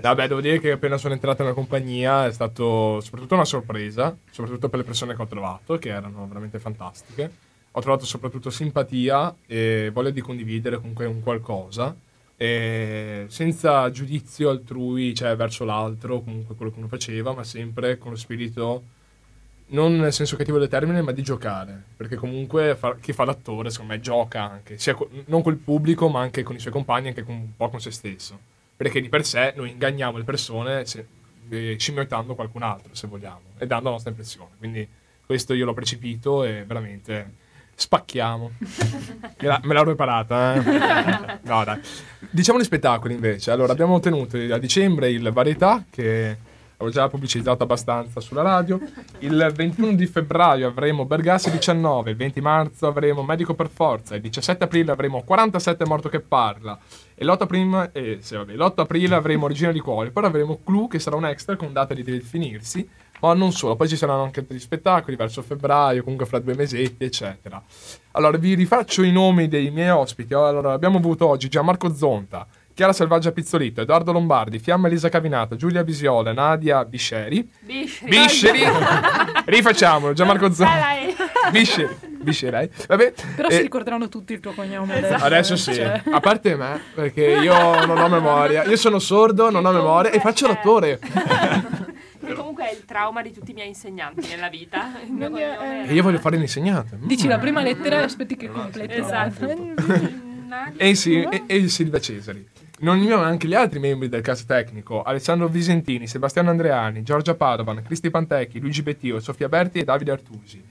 Vabbè, devo dire che appena sono entrato nella compagnia è stato soprattutto una sorpresa, soprattutto per le persone che ho trovato, che erano veramente fantastiche. Ho trovato soprattutto simpatia e voglia di condividere comunque un qualcosa, e senza giudizio altrui, cioè verso l'altro, comunque quello che uno faceva, ma sempre con lo spirito non nel senso cattivo del termine, ma di giocare. Perché comunque fa- chi fa l'attore, secondo me, gioca anche, sia co- non col pubblico, ma anche con i suoi compagni, anche con, un po' con se stesso. Perché di per sé noi inganniamo le persone se, eh, scimmiottando qualcun altro, se vogliamo, e dando la nostra impressione. Quindi questo io l'ho percepito e veramente spacchiamo. me, la- me l'ho preparata, eh? No, dai. Diciamo gli spettacoli invece. Allora, abbiamo tenuto a dicembre il Varietà, che avevo già pubblicizzato abbastanza sulla radio. Il 21 di febbraio avremo Bergassi 19, il 20 marzo avremo Medico per Forza, il 17 aprile avremo 47 Morto che parla, e l'8 aprile, eh, sì, vabbè, l'8 aprile avremo Regina di Cuore, poi avremo Clou che sarà un extra con data di definirsi, ma non solo, poi ci saranno anche altri spettacoli verso febbraio, comunque fra due mesetti, eccetera. Allora, vi rifaccio i nomi dei miei ospiti. Allora, abbiamo avuto oggi Gianmarco Zonta, Chiara Selvaggia Pizzolito, Edoardo Lombardi, Fiamma Elisa Cavinato, Giulia Visiola, Nadia Bisceri. Bisceri. Bisceri! Rifacciamolo, Gianmarco Zonta. Bisceri. Bisceri. Vabbè. Però eh, si ricorderanno tutti il tuo cognome. Esatto. Adesso sì, Cioè. a parte me, perché io non ho memoria. Io sono sordo, non ho memoria e faccio l'attore. Che comunque è il trauma di tutti i miei insegnanti nella vita. Il mio cognome E io voglio fare l'insegnante. Mm. Dici la prima lettera e aspetti che completi. Esatto. E, sì, e, e Silvia Cesari. Non ignorano anche gli altri membri del cast tecnico, Alessandro Visentini, Sebastiano Andreani, Giorgia Padovan, Cristi Pantecchi, Luigi Bettio, Sofia Berti e Davide Artusi.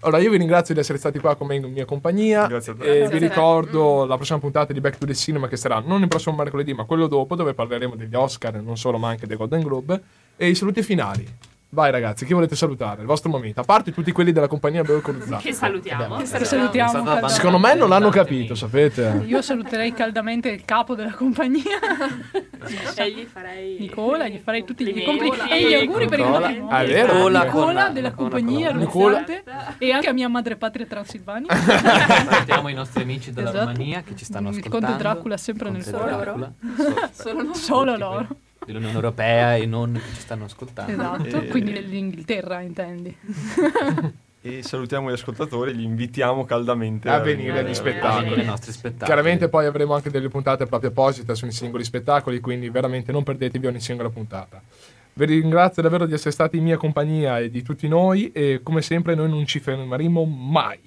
Allora, io vi ringrazio di essere stati qua con me in mia compagnia Grazie a te. e Grazie vi a te. ricordo la prossima puntata di Back to the Cinema che sarà non il prossimo mercoledì ma quello dopo dove parleremo degli Oscar, non solo ma anche dei Golden Globe e i saluti finali. Vai ragazzi, chi volete salutare? Il vostro momento, a parte tutti quelli della compagnia Beocoruzzata. Che salutiamo. Che salutiamo. Calma. Secondo me non l'hanno capito, sapete? Io saluterei caldamente il capo della compagnia, E gli farei... Nicola, gli farei tutti gli Complimenti. e gli auguri per il matrimonio. Ah, vero? Nicola Nicola della compagnia Nicola. E anche a mia madre patria Transilvania. Salutiamo i nostri amici della Esatto. Romania che ci stanno Il ascoltando. conte Dracula sempre nel cuore. Solo no. Solo loro. Dell'Unione Europea e non che ci stanno ascoltando. Esatto, Eh. quindi l'Inghilterra intendi. E salutiamo gli ascoltatori, li invitiamo caldamente A venire agli A spettacoli. nostri spettacoli. Chiaramente poi avremo anche delle puntate proprio apposite sui singoli spettacoli, quindi veramente non perdetevi ogni singola puntata. Vi ringrazio davvero di essere stati in mia compagnia e di tutti noi e come sempre noi non ci fermeremo mai.